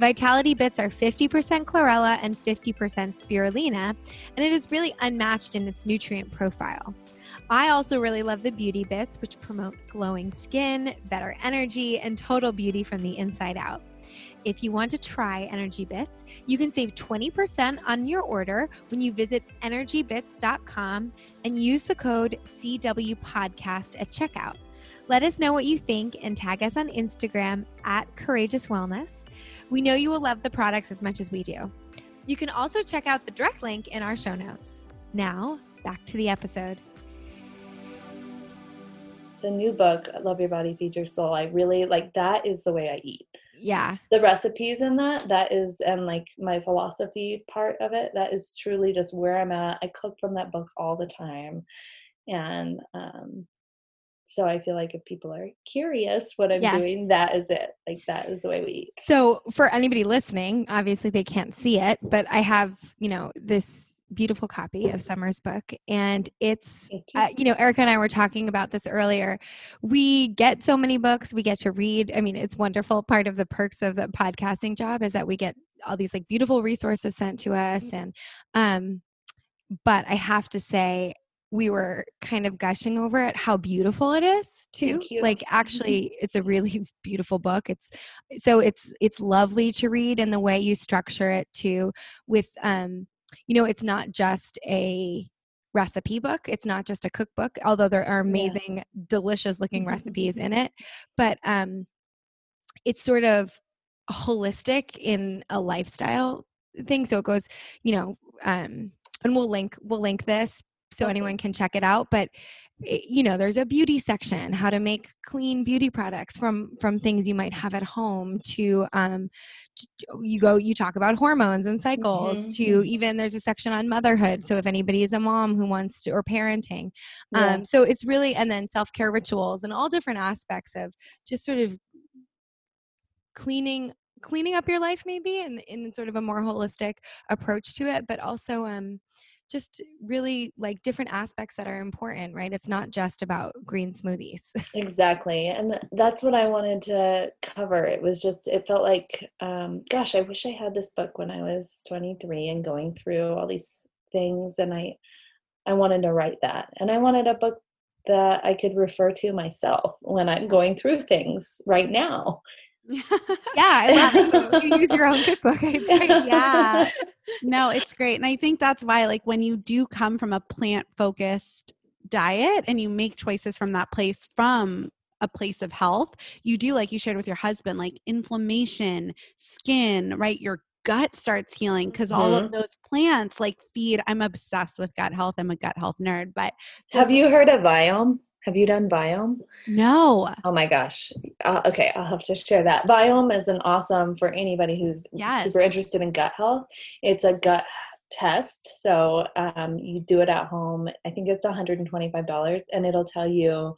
Vitality Bits are 50% chlorella and 50% spirulina, and it is really unmatched in its nutrient profile. I also really love the Beauty Bits, which promote glowing skin, better energy, and total beauty from the inside out. If you want to try Energy Bits, you can save 20% on your order when you visit energybits.com and use the code CW Podcast at checkout. Let us know what you think and tag us on Instagram at Courageous Wellness. We know you will love the products as much as we do. You can also check out the direct link in our show notes. Now, back to the episode. The new book, Love Your Body, Feed Your Soul, I really like that is the way I eat. Yeah. The recipes in that, that is, and like my philosophy part of it, that is truly just where I'm at. I cook from that book all the time. And um, so I feel like if people are curious what I'm yeah. doing, that is it. Like that is the way we eat. So for anybody listening, obviously they can't see it, but I have, you know, this beautiful copy of Summer's book. And it's, you. Uh, you know, Erica and I were talking about this earlier. We get so many books, we get to read. I mean, it's wonderful. Part of the perks of the podcasting job is that we get all these like beautiful resources sent to us. Mm-hmm. And, um, but I have to say, we were kind of gushing over it how beautiful it is too like mm-hmm. actually it's a really beautiful book it's so it's it's lovely to read and the way you structure it too with um you know it's not just a recipe book it's not just a cookbook although there are amazing yeah. delicious looking recipes in it but um it's sort of holistic in a lifestyle thing. So it goes, you know, um, and we'll link we'll link this so Oh, anyone can check it out. But you know, there's a beauty section, how to make clean beauty products from from things you might have at home to um, you go you talk about hormones and cycles Mhm, to mhm. even there's a section on motherhood. So if anybody is a mom who wants to or parenting, Yeah. um, so it's really and then self care rituals and all different aspects of just sort of cleaning cleaning up your life maybe in in sort of a more holistic approach to it but also um just really like different aspects that are important right it's not just about green smoothies Exactly. And that's what I wanted to cover. It was just, it felt like, um, gosh, I wish I had this book when I was 23 and going through all these things. And I, I wanted to write that. And I wanted a book that I could refer to myself when I'm going through things right now. yeah I love it. you use your own cookbook it's great Yeah. No, it's great. And I think that's why, like, when you do come from a plant focused diet and you make choices from that place, from a place of health, you do, like you shared with your husband, like inflammation, skin, right? Your gut starts healing because all of mm-hmm. those plants like feed. I'm obsessed with gut health. I'm a gut health nerd, but Have you heard of Viome? Have you done Viome? no. Oh my gosh. Uh, okay, I'll have to share that. Viome is an awesome for anybody who's Yes. super interested in gut health. It's a gut test. So um, you do it at home. I think it's $125 and it'll tell you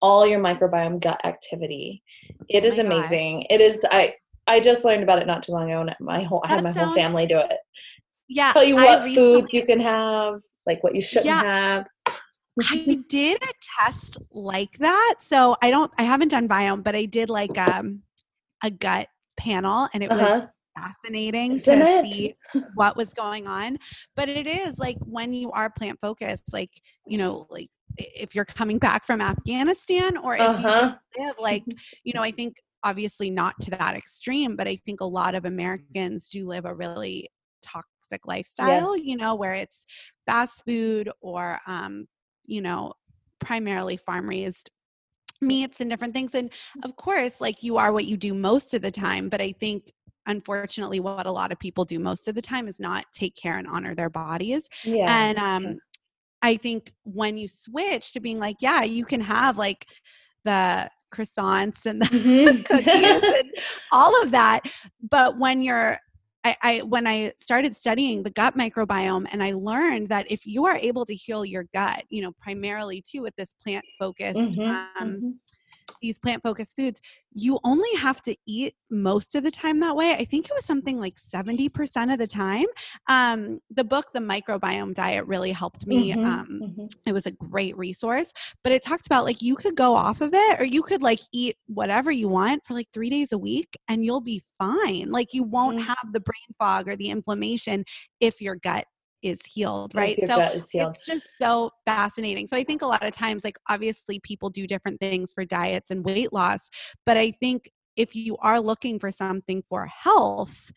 all your microbiome gut activity. It Oh is gosh. amazing. It is I I just learned about it not too long ago and my whole I had That my whole family do it. Yeah. Tell you what foods you can have, like what you shouldn't Yeah. have. I did a test like that. So I don't I haven't done Viome, but I did like um a gut panel and it was Uh-huh. fascinating Isn't to it? see what was going on. But it is like when you are plant focused, like, you know, like if you're coming back from Afghanistan or if Uh-huh. you live like, you know, I think obviously not to that extreme, but I think a lot of Americans do live a really toxic lifestyle, Yes. you know, where it's fast food or um, you know, primarily farm raised meats and different things. And of course, like you are what you do most of the time, but I think unfortunately what a lot of people do most of the time is not take care and honor their bodies. Yeah. And um I think when you switch to being like, yeah, you can have like the croissants and the Mhm. cookies and all of that. But when you're I, I when I started studying the gut microbiome and I learned that if you are able to heal your gut, you know, primarily too with this plant focused Mhm, um, mhm. These plant focused foods, you only have to eat most of the time that way. I think it was something like 70% of the time. Um, the book, The Microbiome Diet, really helped me. Mhm, Um, mhm. it was a great resource, but it talked about like you could go off of it or you could like eat whatever you want for like three days a week and you'll be fine. Like you won't Mhm. have the brain fog or the inflammation if your gut is healed, right? so healed. it's just so fascinating. So I think a lot of times, like obviously people do different things for diets and weight loss, but I think if you are looking for something for health,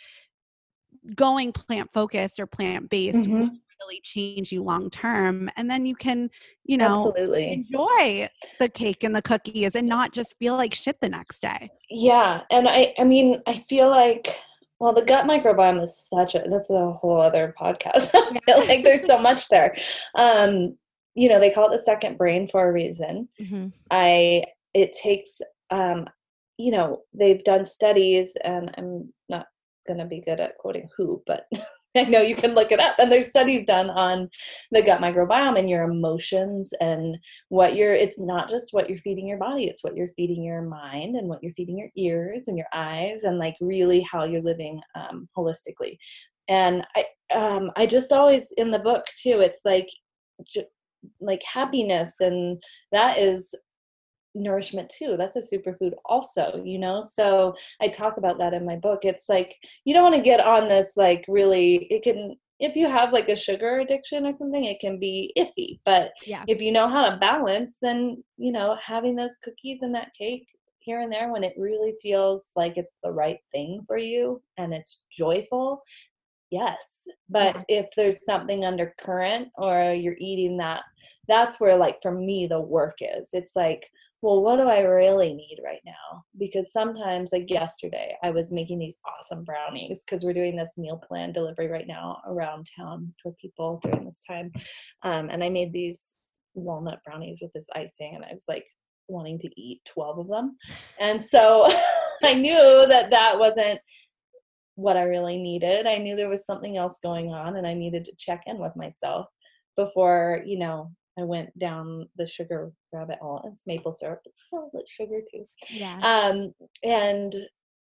going plant focused or plant based Mhm. will really change you long term. And then you can, you know, Absolutely. enjoy the cake and the cookies and not just feel like shit the next day. Yeah, and I I mean I feel like well the gut microbiome is such a that's a whole other podcast. I feel like there's so much there. Um you know, they call it the second brain for a reason. Mhm. I it takes um you know, they've done studies and I'm not going to be good at quoting who, but I know you can look it up. And there's studies done on the gut microbiome and your emotions and what you're, it's not just what you're feeding your body, it's what you're feeding your mind and what you're feeding your ears and your eyes and like really how you're living um, holistically. And I, um, I just always in the book too, it's like, like happiness and that is nourishment too that's a superfood also you know so i talk about that in my book it's like you don't want to get on this like really it can if you have like a sugar addiction or something it can be iffy but Yeah. if you know how to balance then you know having those cookies and that cake here and there when it really feels like it's the right thing for you and it's joyful yes but Yeah. if there's something undercurrent or you're eating that that's where like for me the work is it's like well, what do I really need right now? Because sometimes, like yesterday, I was making these awesome brownies because we're doing this meal plan delivery right now around town for people during this time. Um, and I made these walnut brownies with this icing, and I was like wanting to eat 12 of them. And so I knew that that wasn't what I really needed. I knew there was something else going on, and I needed to check in with myself before, you know, I went down the sugar rabbit hole. It's maple syrup. It's solid sugar too. Yeah. Um, and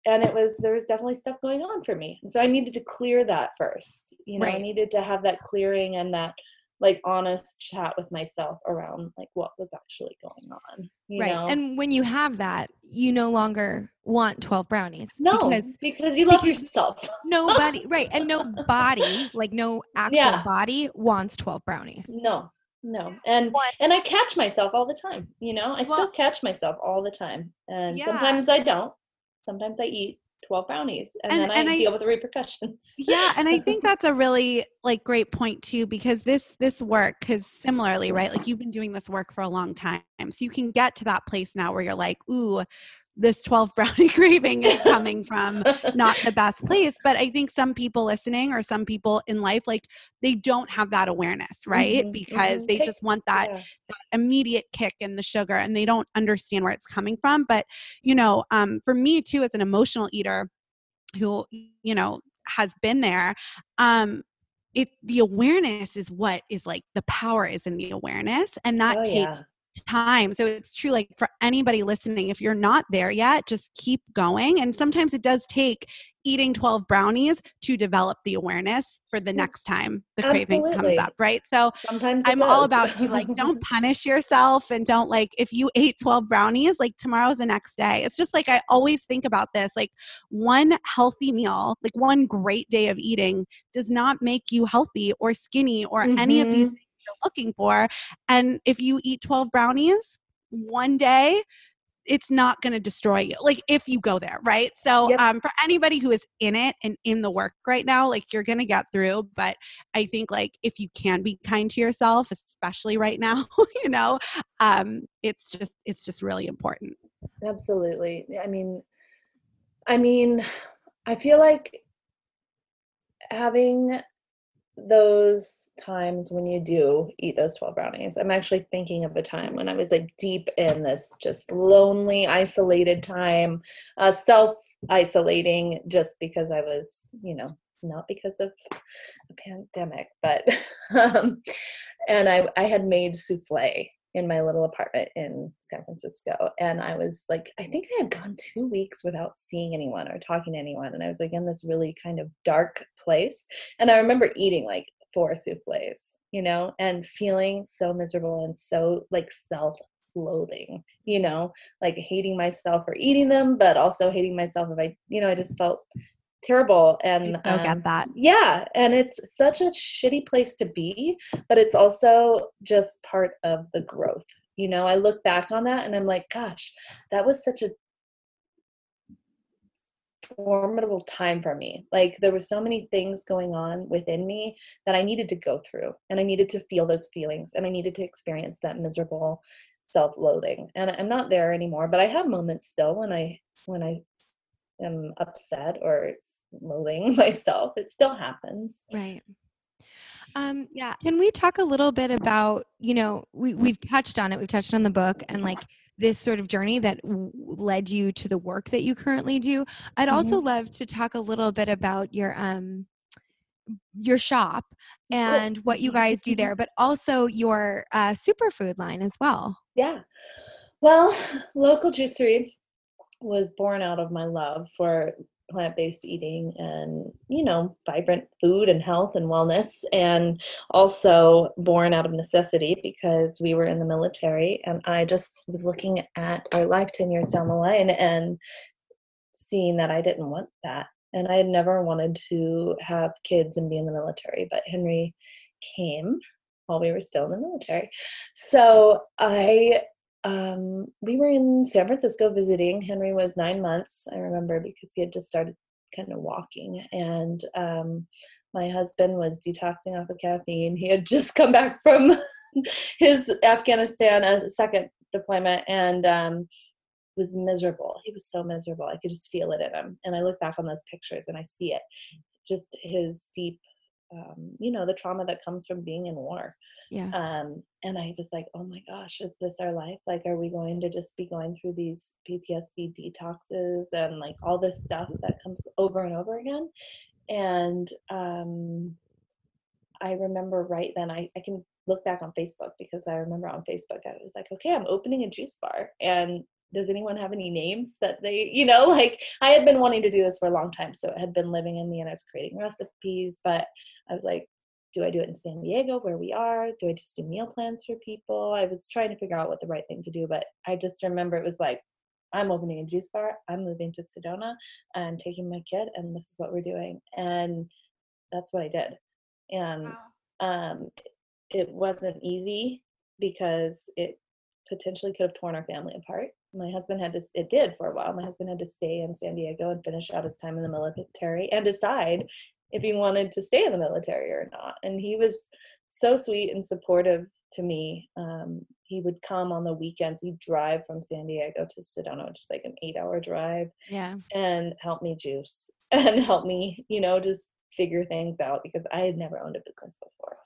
and it was there was definitely stuff going on for me. And so I needed to clear that first. You know, I needed to have that clearing and that like honest chat with myself around like what was actually going on. You right. know? And when you have that, you no longer want 12 brownies. no, Because because, you love because- yourself. nobody, right. And no body, like no actual Yeah. body wants 12 brownies. No, no. And What? and I catch myself all the time, you know? I still catch myself all the time. And Yeah. sometimes I don't. Sometimes I eat 12 brownies and, And- then I and I- deal with the repercussions. yeah and i think that's a really like great point too because this this work because similarly right like you've been doing this work for a long time so you can get to that place now where you're like ooh this 12 brownie craving is coming from not the best place but i think some people listening or some people in life like they don't have that awareness right Mhm, because mhm. they just want that yeah. immediate kick in the sugar and they don't understand where it's coming from but you know um, for me too as an emotional eater who you know has been there um it the awareness is what is like the power is in the awareness and that Oh, takes yeah. Time. So it's true like for anybody listening if you're not there yet just keep going. And sometimes it does take eating 12 brownies to develop the awareness for the Mm. next time the craving comes up right? So Sometimes I'm all about to like don't punish yourself and don't like if you ate 12 brownies like tomorrow's the next day. It's just like I always think about this like one healthy meal, like one great day of eating does not make you healthy or skinny or any of these Looking for. And if you eat 12 brownies one day, it's not going to destroy you like if you go there right so Yep. um for anybody who is in it and in the work right now like you're going to get through but I think like if you can be kind to yourself, especially right now, you know, um, it's just it's just really important. Absolutely. I mean, I mean, I feel like having those times when you do eat those 12 brownies. I'm actually thinking of a time when I was like deep in this just lonely, isolated time, uh, self isolating just because I was, you know, not because of a pandemic, but, um, and I, I had made souffle in my little apartment in San Francisco. And I was like, I think I had gone two weeks without seeing anyone or talking to anyone. And I was like in this really kind of dark place. And I remember eating like four souffles, you know, and feeling so miserable and so like self loathing, you know, like hating myself for eating them, but also hating myself if I, you know, I just felt terrible. And I so um, get that. yeah, and it's such a shitty place to be, but it's also just part of the growth. You know, I look back on that and I'm like, gosh, that was such a formidable time for me. Like there were so many things going on within me that I needed to go through and I needed to feel those feelings and I needed to experience that miserable self-loathing. And I'm not there anymore, but I have moments still when I when I am upset or loathing myself. It still happens. Right. Um, Yeah. Can we talk a little bit about, you know, we, we've touched on it, we've touched on the book and like this sort of journey that w- led you to the work that you currently do. I'd also love to talk a little bit about your, um, your shop and what you guys do there, but also your uh, superfood line as well. Yeah. Well, local juicery was born out of my love for plant-based eating and you know vibrant food and health and wellness and also born out of necessity because we were in the military and i just was looking at our life 10 years down the line and seeing that i didn't want that. And i had never wanted to have kids and be in the military but henry came while we were still in the military. So i um, we were in San Francisco visiting. Henry was nine months, I remember, because he had just started kind of walking. And um, my husband was detoxing off of caffeine. He had just come back from his Afghanistan a second deployment and um, was miserable. He was so miserable. I could just feel it in him. And I look back on those pictures and I see it, just his deep, um, you know, the trauma that comes from being in war. Yeah. Um, and I was like, oh my gosh, is this our life? Like, are we going to just be going through these PTSD detoxes and like all this stuff that comes over and over again? And um, I remember right then, I, I can look back on Facebook because I remember on Facebook, I was like, okay, I'm opening a juice bar. And does anyone have any names that they, you know, like I had been wanting to do this for a long time. So it had been living in me and I was creating recipes, but I was like, do I do it in San Diego where we are? Do I just do meal plans for people? I was trying to figure out what the right thing to do, but I just remember it was like, I'm opening a juice bar. I'm moving to Sedona. I'm taking my kid, and this is what we're doing. And that's what I did. And wow. um, it wasn't easy because it potentially could have torn our family apart. My husband had to, it did for a while. My husband had to stay in San Diego and finish out his time in the military and decide if he wanted to stay in the military or not. And he was so sweet and supportive to me. Um, he would come on the weekends. He'd drive from San Diego to Sedona, which is like an eight hour drive. Yeah. And help me juice and help me, you know, just figure things out because I had never owned a business before.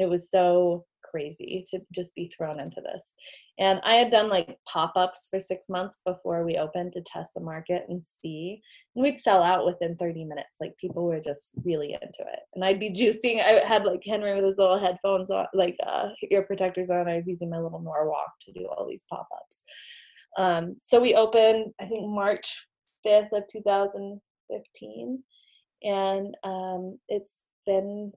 It was so crazy to just be thrown into this. And I had done like pop ups for six months before we opened to test the market and see. And we'd sell out within 30 minutes. Like people were just really into it. And I'd be juicing. I had like Henry with his little headphones on, like uh, ear protectors on. I was using my little Norwalk to do all these pop ups. Um, so we opened, I think, March 5th of 2015. And um, it's been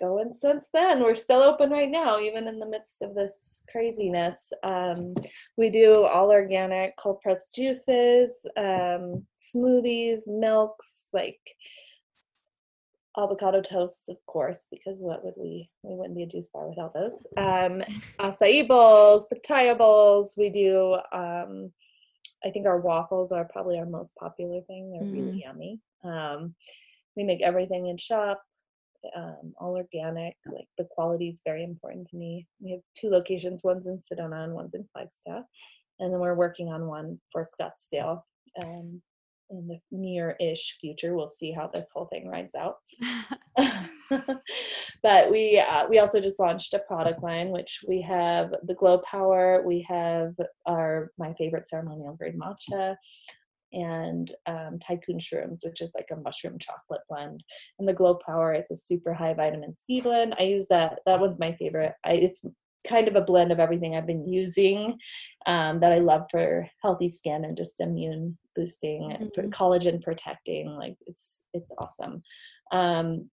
going since then. We're still open right now, even in the midst of this craziness. Um, we do all organic cold pressed juices, um, smoothies, milks, like avocado toasts, of course, because what would we? We wouldn't be a juice bar without those. Um, acai bowls, pitaya bowls. We do. Um, I think our waffles are probably our most popular thing. They're mm. really yummy. Um, we make everything in shop um, all organic. Like the quality is very important to me. We have two locations, one's in Sedona and one's in Flagstaff, and then we're working on one for Scottsdale. Um, in the near-ish future, we'll see how this whole thing rides out. but we uh, we also just launched a product line, which we have the Glow Power. We have our my favorite ceremonial grade matcha and um, tycoon shrooms, which is like a mushroom chocolate blend. And the Glow Power is a super high vitamin C blend. I use that. That one's my favorite. I, it's kind of a blend of everything I've been using um, that I love for healthy skin and just immune boosting mm-hmm. and collagen protecting. Like it's it's awesome. Um,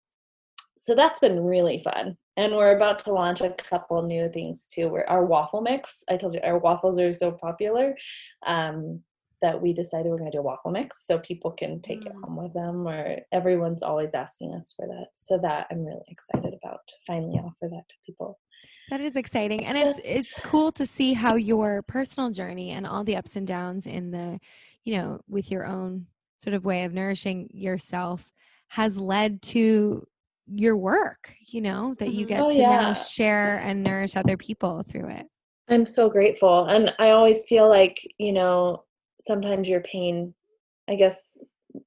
so that's been really fun. And we're about to launch a couple new things too. Where our waffle mix, I told you our waffles are so popular. Um, that we decided we're going to do a waffle mix so people can take mm. it home with them or everyone's always asking us for that so that i'm really excited about finally offer that to people that is exciting and it's it's cool to see how your personal journey and all the ups and downs in the you know with your own sort of way of nourishing yourself has led to your work you know that you mm-hmm. get oh, to yeah. now share and nourish other people through it I'm so grateful. And I always feel like, you know, sometimes your pain, I guess,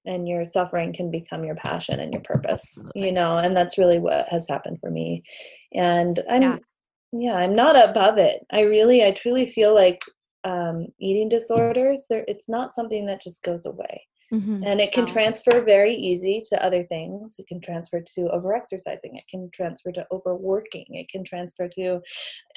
and your suffering can become your passion and your purpose, Absolutely. you know, and that's really what has happened for me. And I'm, yeah. yeah, I'm not above it. I really, I truly feel like um, eating disorders, there, it's not something that just goes away. Mm-hmm. And it can transfer very easy to other things. It can transfer to overexercising. It can transfer to overworking. It can transfer to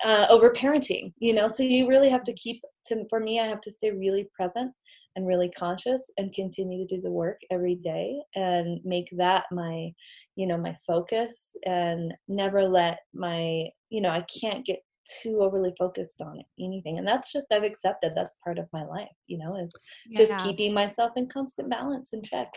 uh, overparenting. You know, so you really have to keep. To for me, I have to stay really present and really conscious and continue to do the work every day and make that my, you know, my focus and never let my, you know, I can't get too overly focused on it, anything and that's just i've accepted that's part of my life you know is yeah. just keeping myself in constant balance and check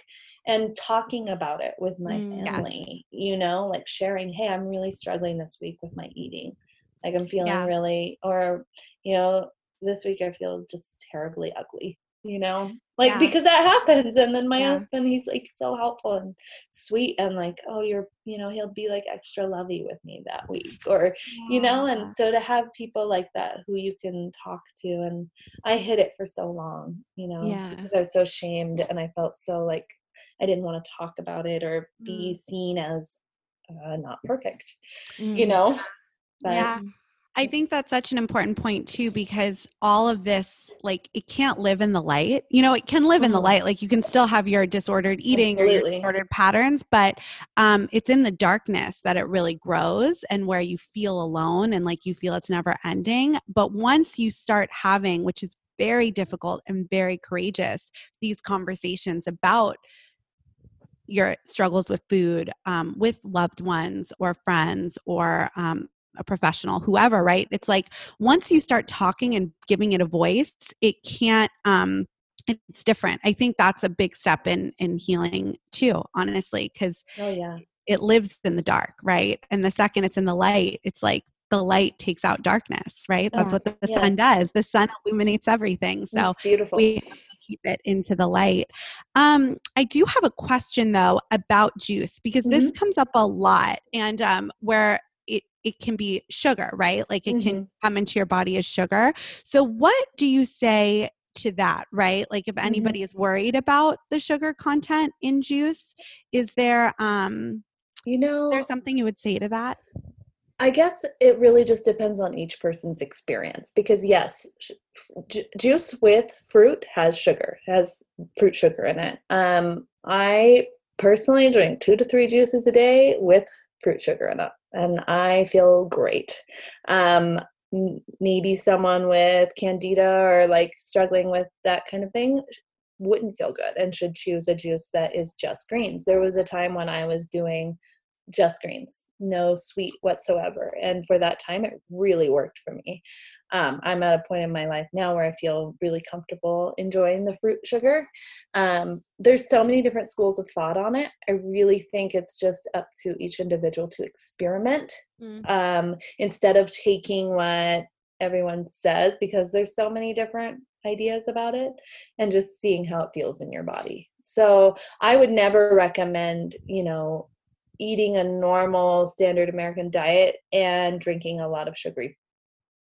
and talking about it with my mm, family yeah. you know like sharing hey i'm really struggling this week with my eating like i'm feeling yeah. really or you know this week i feel just terribly ugly you know like Yeah. because that happens and then my Yeah. husband he's like so helpful and sweet and like oh you're you know he'll be like extra lovey with me that week or you know and so to have people like that who you can talk to and i hid it for so long you know Yeah. because i was so shamed and i felt so like i didn't want to talk about it or be seen as uh, not perfect you Mm. know but Yeah. I think that's such an important point too, because all of this, like, it can't live in the light. You know, it can live in the Mhm. light. Like, you can still have your disordered eating or your disordered patterns, but um, it's in the darkness that it really grows and where you feel alone and like you feel it's never ending. But once you start having, which is very difficult and very courageous, these conversations about your struggles with food um, with loved ones or friends or um, a professional whoever right? It's like once you start talking and giving it a voice it can't um it's different. I think that's a big step in in healing too honestly because oh yeah. it lives in the dark right? And the second it's in the light it's like the light takes out darkness right? That's what the, the sun does. The sun illuminates everything so beautiful. we have to keep it into the light. Um, I do have a question though about juice because this comes up a lot, and um, where it can be sugar, right? Like it can come into your body as sugar. So, what do you say? To that, right? Like, if anybody is worried about the sugar content in juice, is there um, you know there's something you would say to that? I guess it really just depends on each person's experience because yes, ju- juice with fruit has sugar, has fruit sugar in it. Um, I personally drink two to three juices a day with fruit sugar in it, and I feel great. Um, maybe someone with candida or like struggling with that kind of thing wouldn't feel good and should choose a juice that is just greens. There was a time when I was doing just greens, no sweet whatsoever. And for that time, it really worked for me. Um, I'm at a point in my life now where I feel really comfortable enjoying the fruit sugar. Um, there's so many different schools of thought on it. I really think it's just up to each individual to experiment Mm. um, instead of taking what everyone says because there's so many different ideas about it and just seeing how it feels in your body. So I would never recommend, you know, eating a normal standard American diet and drinking a lot of sugary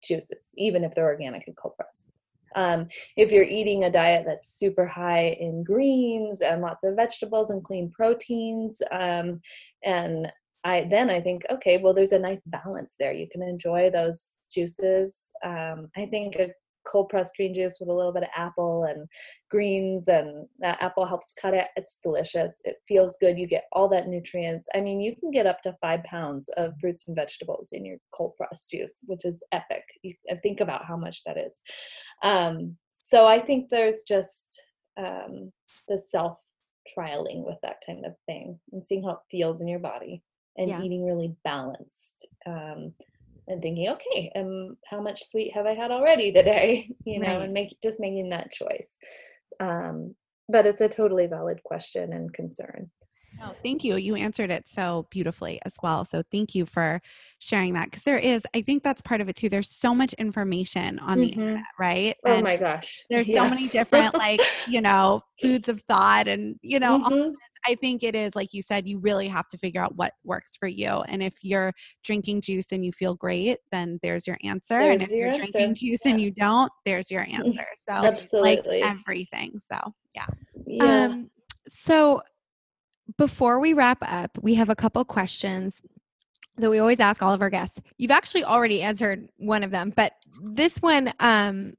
juices, even if they're organic and cold pressed. Um, if you're eating a diet that's super high in greens and lots of vegetables and clean proteins, um, and I then I think okay, well, there's a nice balance there. You can enjoy those juices. Um, I think a cold pressed green juice with a little bit of apple and greens and that apple helps cut it. It's delicious. It feels good. You get all that nutrients. I mean you can get up to five pounds of fruits and vegetables in your cold pressed juice which is epic. You and think about how much that is. Um, so i think there's just um, the self trialing with that kind of thing and seeing how it feels in your body and Yeah. eating really balanced um, and thinking, okay, um, how much sweet have I had already today? You know, Right. and make just making that choice. Um, but it's a totally valid question and concern. No, thank you. You answered it so beautifully as well. So thank you for sharing that because there is, I think that's part of it too. There's so much information on the Mhm. internet, right? Oh And my gosh, there's so many different like, you know, foods of thought and, you know, Mhm. I think it is like you said, you really have to figure out what works for you. And if you're drinking juice and you feel great, then there's your answer. and if your you're drinking answer. juice and you don't, there's your answer. So Absolutely. like everything. So yeah. yeah. Um, so before we wrap up, we have a couple questions that we always ask all of our guests. You've actually already answered one of them, but this one, um,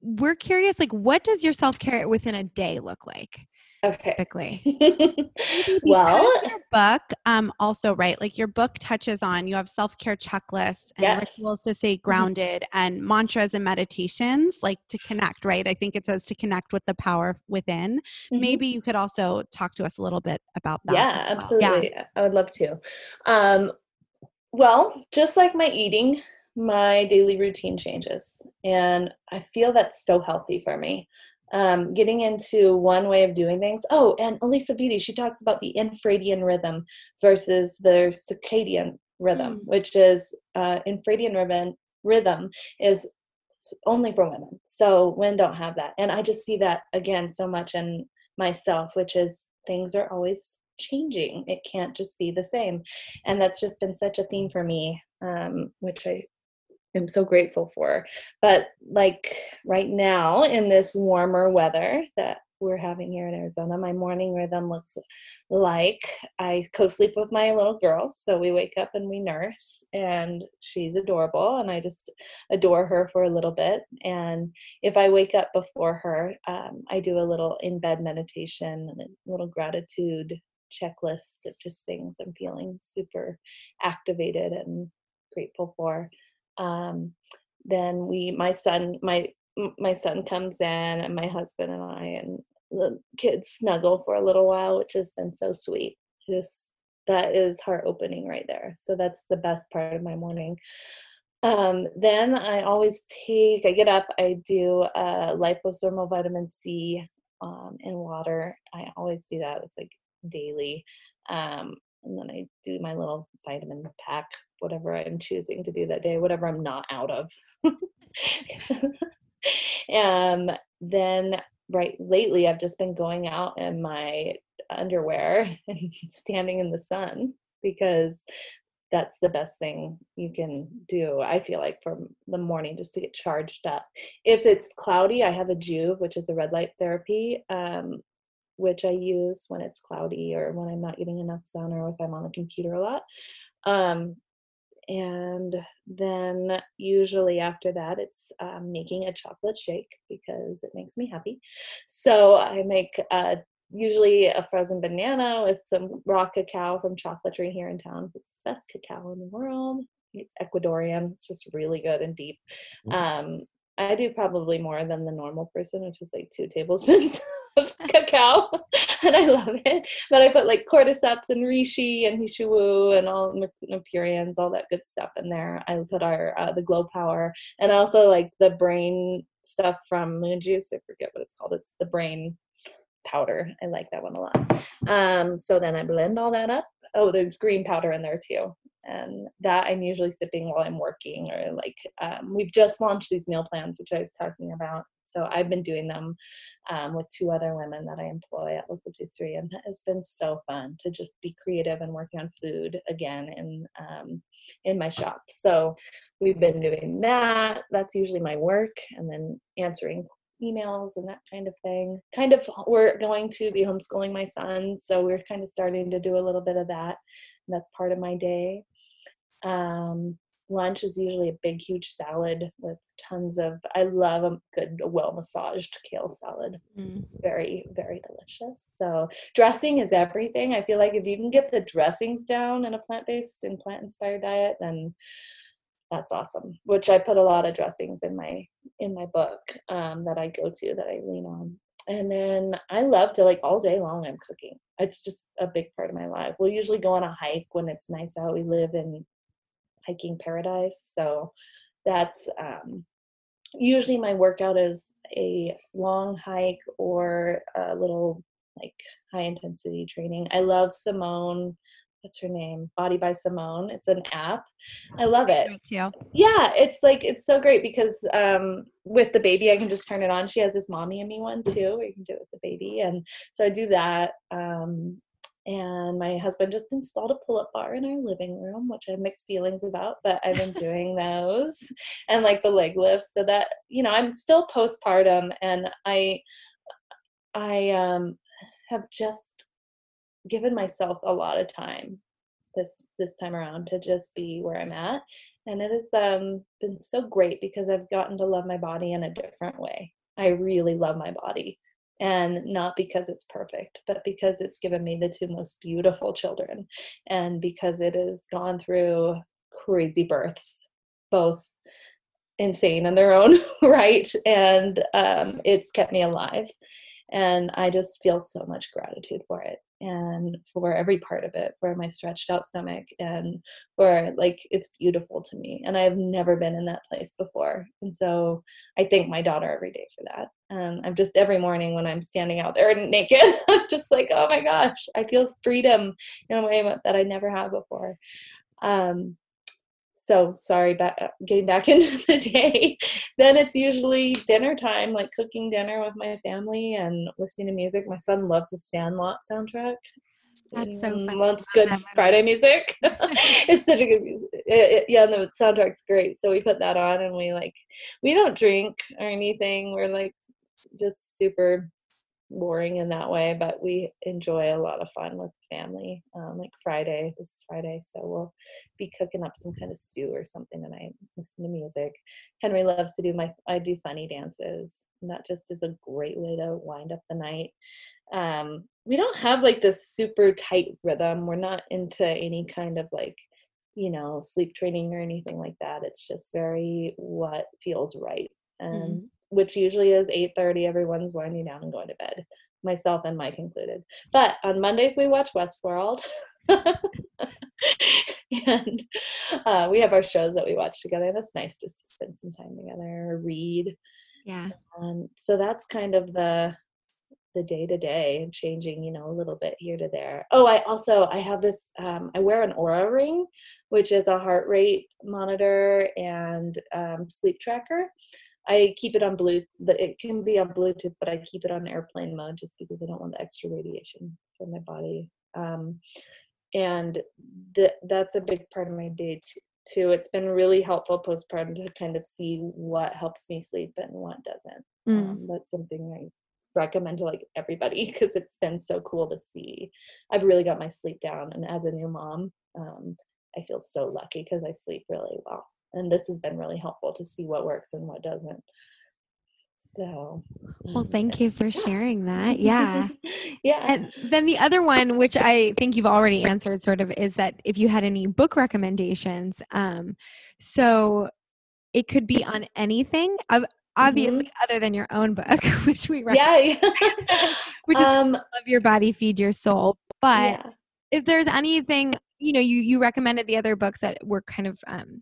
we're curious, like, what does your self care within a day look like okay. typically? well, your book um also right like your book touches on you have self-care checklists and Yes. rituals to stay grounded and mantras and meditations like to connect right i think it says to connect with the power within Mhm. maybe you could also talk to us a little bit about that yeah well. absolutely i would love to um, well just like my eating my daily routine changes and i feel that's so healthy for me um, getting into one way of doing things oh and Alisa Vitti she talks about the infradian rhythm versus the circadian rhythm Mm. which is uh, infradian rhythm rhythm is only for women. So men don't have that. And I just see that again so much in myself, which is things are always changing. It can't just be the same. And that's just been such a theme for me, um, which I am so grateful for. But like right now in this warmer weather that we're having here in Arizona. My morning rhythm looks like I co sleep with my little girl. So we wake up and we nurse, and she's adorable, and I just adore her for a little bit. And if I wake up before her, um, I do a little in bed meditation and a little gratitude checklist of just things I'm feeling super activated and grateful for. Um, then we, my son, my my son comes in and my husband and I and the kids snuggle for a little while, which has been so sweet. Just that is heart opening right there. So that's the best part of my morning. Um, then I always take, I get up, I do a liposomal vitamin C um, water. I always do that. It's like daily. Um, and then I do my little vitamin pack, whatever I'm choosing to do that day, whatever I'm not out of. um, then right lately I've just been going out in my underwear and standing in the sun because that's the best thing you can do i feel like for the morning just to get charged up if it's cloudy i have a Joovv which is a red light therapy um, which i use when it's cloudy or when i'm not getting enough sun or if i'm on the computer a lot. Um, and then usually after that it's um, making a chocolate shake because it makes me happy. So i make uh, usually a frozen banana with some raw cacao from ChocolaTree here in town. It's the best cacao in the world. It's ecuadorian. It's just really good and deep. Mm. um, i do probably more than the normal person which is like two tablespoons of cacao and I love it. But I put like cordyceps and reishi and he shou wu and all Napurians, all that good stuff in there. I put our uh, the glow power and also like the brain stuff from Moon Juice. I forget what it's called. It's the brain powder. I like that one a lot. Um, so then I blend all that up. Oh, there's green powder in there too. And that I'm usually sipping while I'm working, or like um, we've just launched these meal plans, which I was talking about so I've been doing them um, with two other women that I employ at Local Juicery, and that has been so fun to just be creative and working on food again in um, in my shop. So we've been doing that. That's usually my work, and then answering emails and that kind of thing. Kind of, we're going to be homeschooling my son, so we're kind of starting to do a little bit of that. That's part of my day. Um, lunch is usually a big huge salad with tons of i love a good well massaged kale salad. Mm. it's very very delicious. So dressing is everything. I feel like if you can get the dressings down in a plant-based and plant-inspired diet then that's awesome which i put a lot of dressings in my in my book um, that i go to that i lean on. And then i love to like all day long i'm cooking. It's just a big part of my life. We'll usually go on a hike when it's nice out. We live in hiking paradise. So that's um, usually my workout is a long hike or a little like high intensity training. I love Simone. What's her name? Body by Simone. It's an app. I love it. Yeah, it's like it's so great because um, with the baby, I can just turn it on. She has this mommy and me one too. Where you can do it with the baby, and so I do that. Um, and my husband just installed a pull-up bar in our living room which i have mixed feelings about but i've been doing those and like the leg lifts so that you know i'm still postpartum and i i um have just given myself a lot of time this this time around to just be where i'm at and it has um been so great because i've gotten to love my body in a different way. I really love my body and not because it's perfect but because it's given me the two most beautiful children and because it has gone through crazy births both insane in their own right? And um, it's kept me alive and i just feel so much gratitude for it and for every part of it for my stretched out stomach and for like it's beautiful to me and i've never been in that place before and so i thank my daughter every day for that and i'm just every morning when i'm standing out there naked i'm just like oh my gosh i feel freedom in a way that i never had before. Um, so sorry getting back into the day then it's usually dinner time like cooking dinner with my family and listening to music my son loves the sandlot soundtrack that's so mm, fun. Loves good Friday music. it's such a good music. It, it, yeah, the soundtrack's great. So we put that on, and we like, we don't drink or anything. We're like just super boring in that way, but we enjoy a lot of fun with family. Um, like Friday, this is Friday, so we'll be cooking up some kind of stew or something tonight. Listen to music. Henry loves to do my I do funny dances, and that just is a great way to wind up the night. Um, we don't have like this super tight rhythm. We're not into any kind of like you know sleep training or anything like that. It's just very what feels right and. Mm-hmm which usually is 8.30 everyone's winding down and going to bed myself and mike included. But on mondays we watch westworld. And uh, we have our shows that we watch together. That's nice just to spend some time together read. Yeah. Um, so that's kind of the the day to day and changing you know a little bit here to there. Oh i also i have this um, i wear an Oura ring which is a heart rate monitor and um, sleep tracker I keep it on Bluetooth. It can be on Bluetooth, but I keep it on airplane mode just because I don't want the extra radiation from my body. Um, and th- that's a big part of my day t- too. It's been really helpful postpartum to kind of see what helps me sleep and what doesn't. Mm. Um, that's something I recommend to like everybody because it's been so cool to see. I've really got my sleep down, and as a new mom, um, I feel so lucky because I sleep really well and this has been really helpful to see what works and what doesn't. So well mm, thank you for sharing that. Yeah. Yeah. And then the other one which i think you've already answered sort of is that if you had any book recommendations um so it could be on anything obviously mm-hmm. other than your own book which we yeah. which is um, love your body feed your soul. But yeah. if there's anything you know you you recommended the other books that were kind of um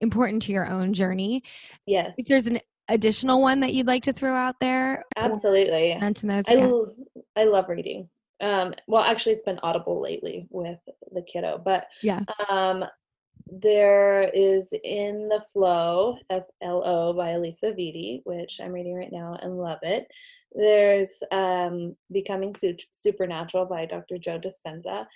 important to your own journey. Yes. If there's an additional one that you'd like to throw out there, absolutely mention those. I, l- I love reading. Um, well, actually, it's been Audible lately with the kiddo, but yeah. Um, there is In the Flow, F L O by Alisa Vitti, which I'm reading right now and love it. There's um, Becoming Su- Supernatural by Dr. Joe Dispenza.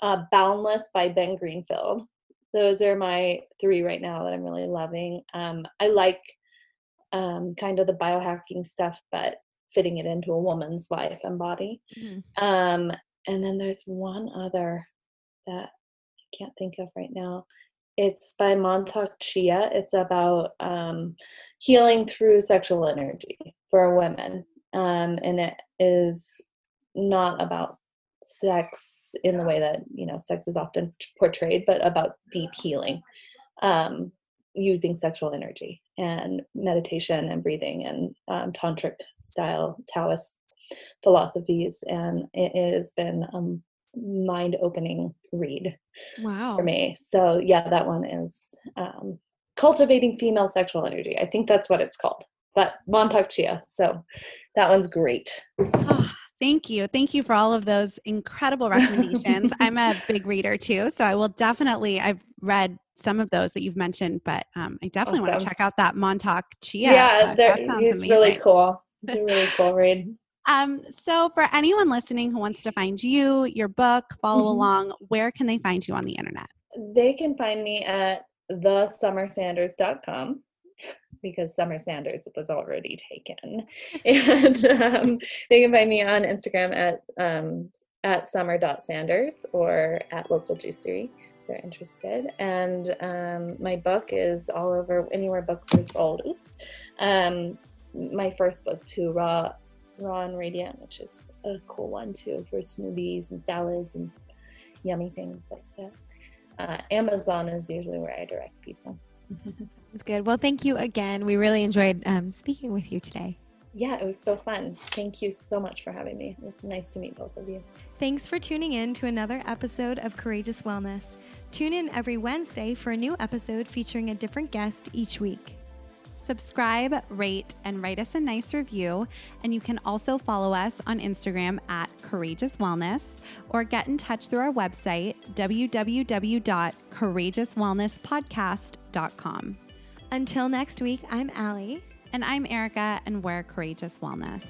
Uh, Boundless by Ben Greenfield those are my three right now that I'm really loving. Um, I like um, kind of the biohacking stuff, but fitting it into a woman's life and body. Mm-hmm. Um, and then there's one other that I can't think of right now. It's by Mantak Chia. It's about um, healing through sexual energy for women. Um, and it is not about sex in the way that you know sex is often portrayed but about deep healing um, using sexual energy and meditation and breathing and um, tantric style taoist philosophies and it has been a mind opening read wow. for me. So yeah that one is um, cultivating female sexual energy. I think that's what it's called but Mantak Chia. So that one's great. Thank you. Thank you for all of those incredible recommendations. I'm a big reader too, so I will definitely, I've read some of those that you've mentioned, but um, I definitely awesome. want to check out that Mantak Chia. Yeah, that he's amazing. really cool. It's a really cool read. Um, so for anyone listening who wants to find you, your book, follow mm-hmm. along, where can they find you on the internet? They can find me at thesummersanders.com because Summer Sanders was already taken. And um, they can find me on Instagram at um, at summer.sanders or at local juicery if they're interested. And um, my book is all over anywhere books are sold. Oops. Um, my first book too, Raw Raw and Radiant, which is a cool one too for smoothies and salads and yummy things like that. Uh, Amazon is usually where I direct people. That's good. Well, thank you again. We really enjoyed um, speaking with you today. Yeah, it was so fun. Thank you so much for having me. It's nice to meet both of you. Thanks for tuning in to another episode of Courageous Wellness. Tune in every Wednesday for a new episode featuring a different guest each week. Subscribe, rate, and write us a nice review. And you can also follow us on Instagram at Courageous Wellness or get in touch through our website, www.courageouswellnesspodcast.com. Until next week, I'm Allie. And I'm Erica, and we're Courageous Wellness.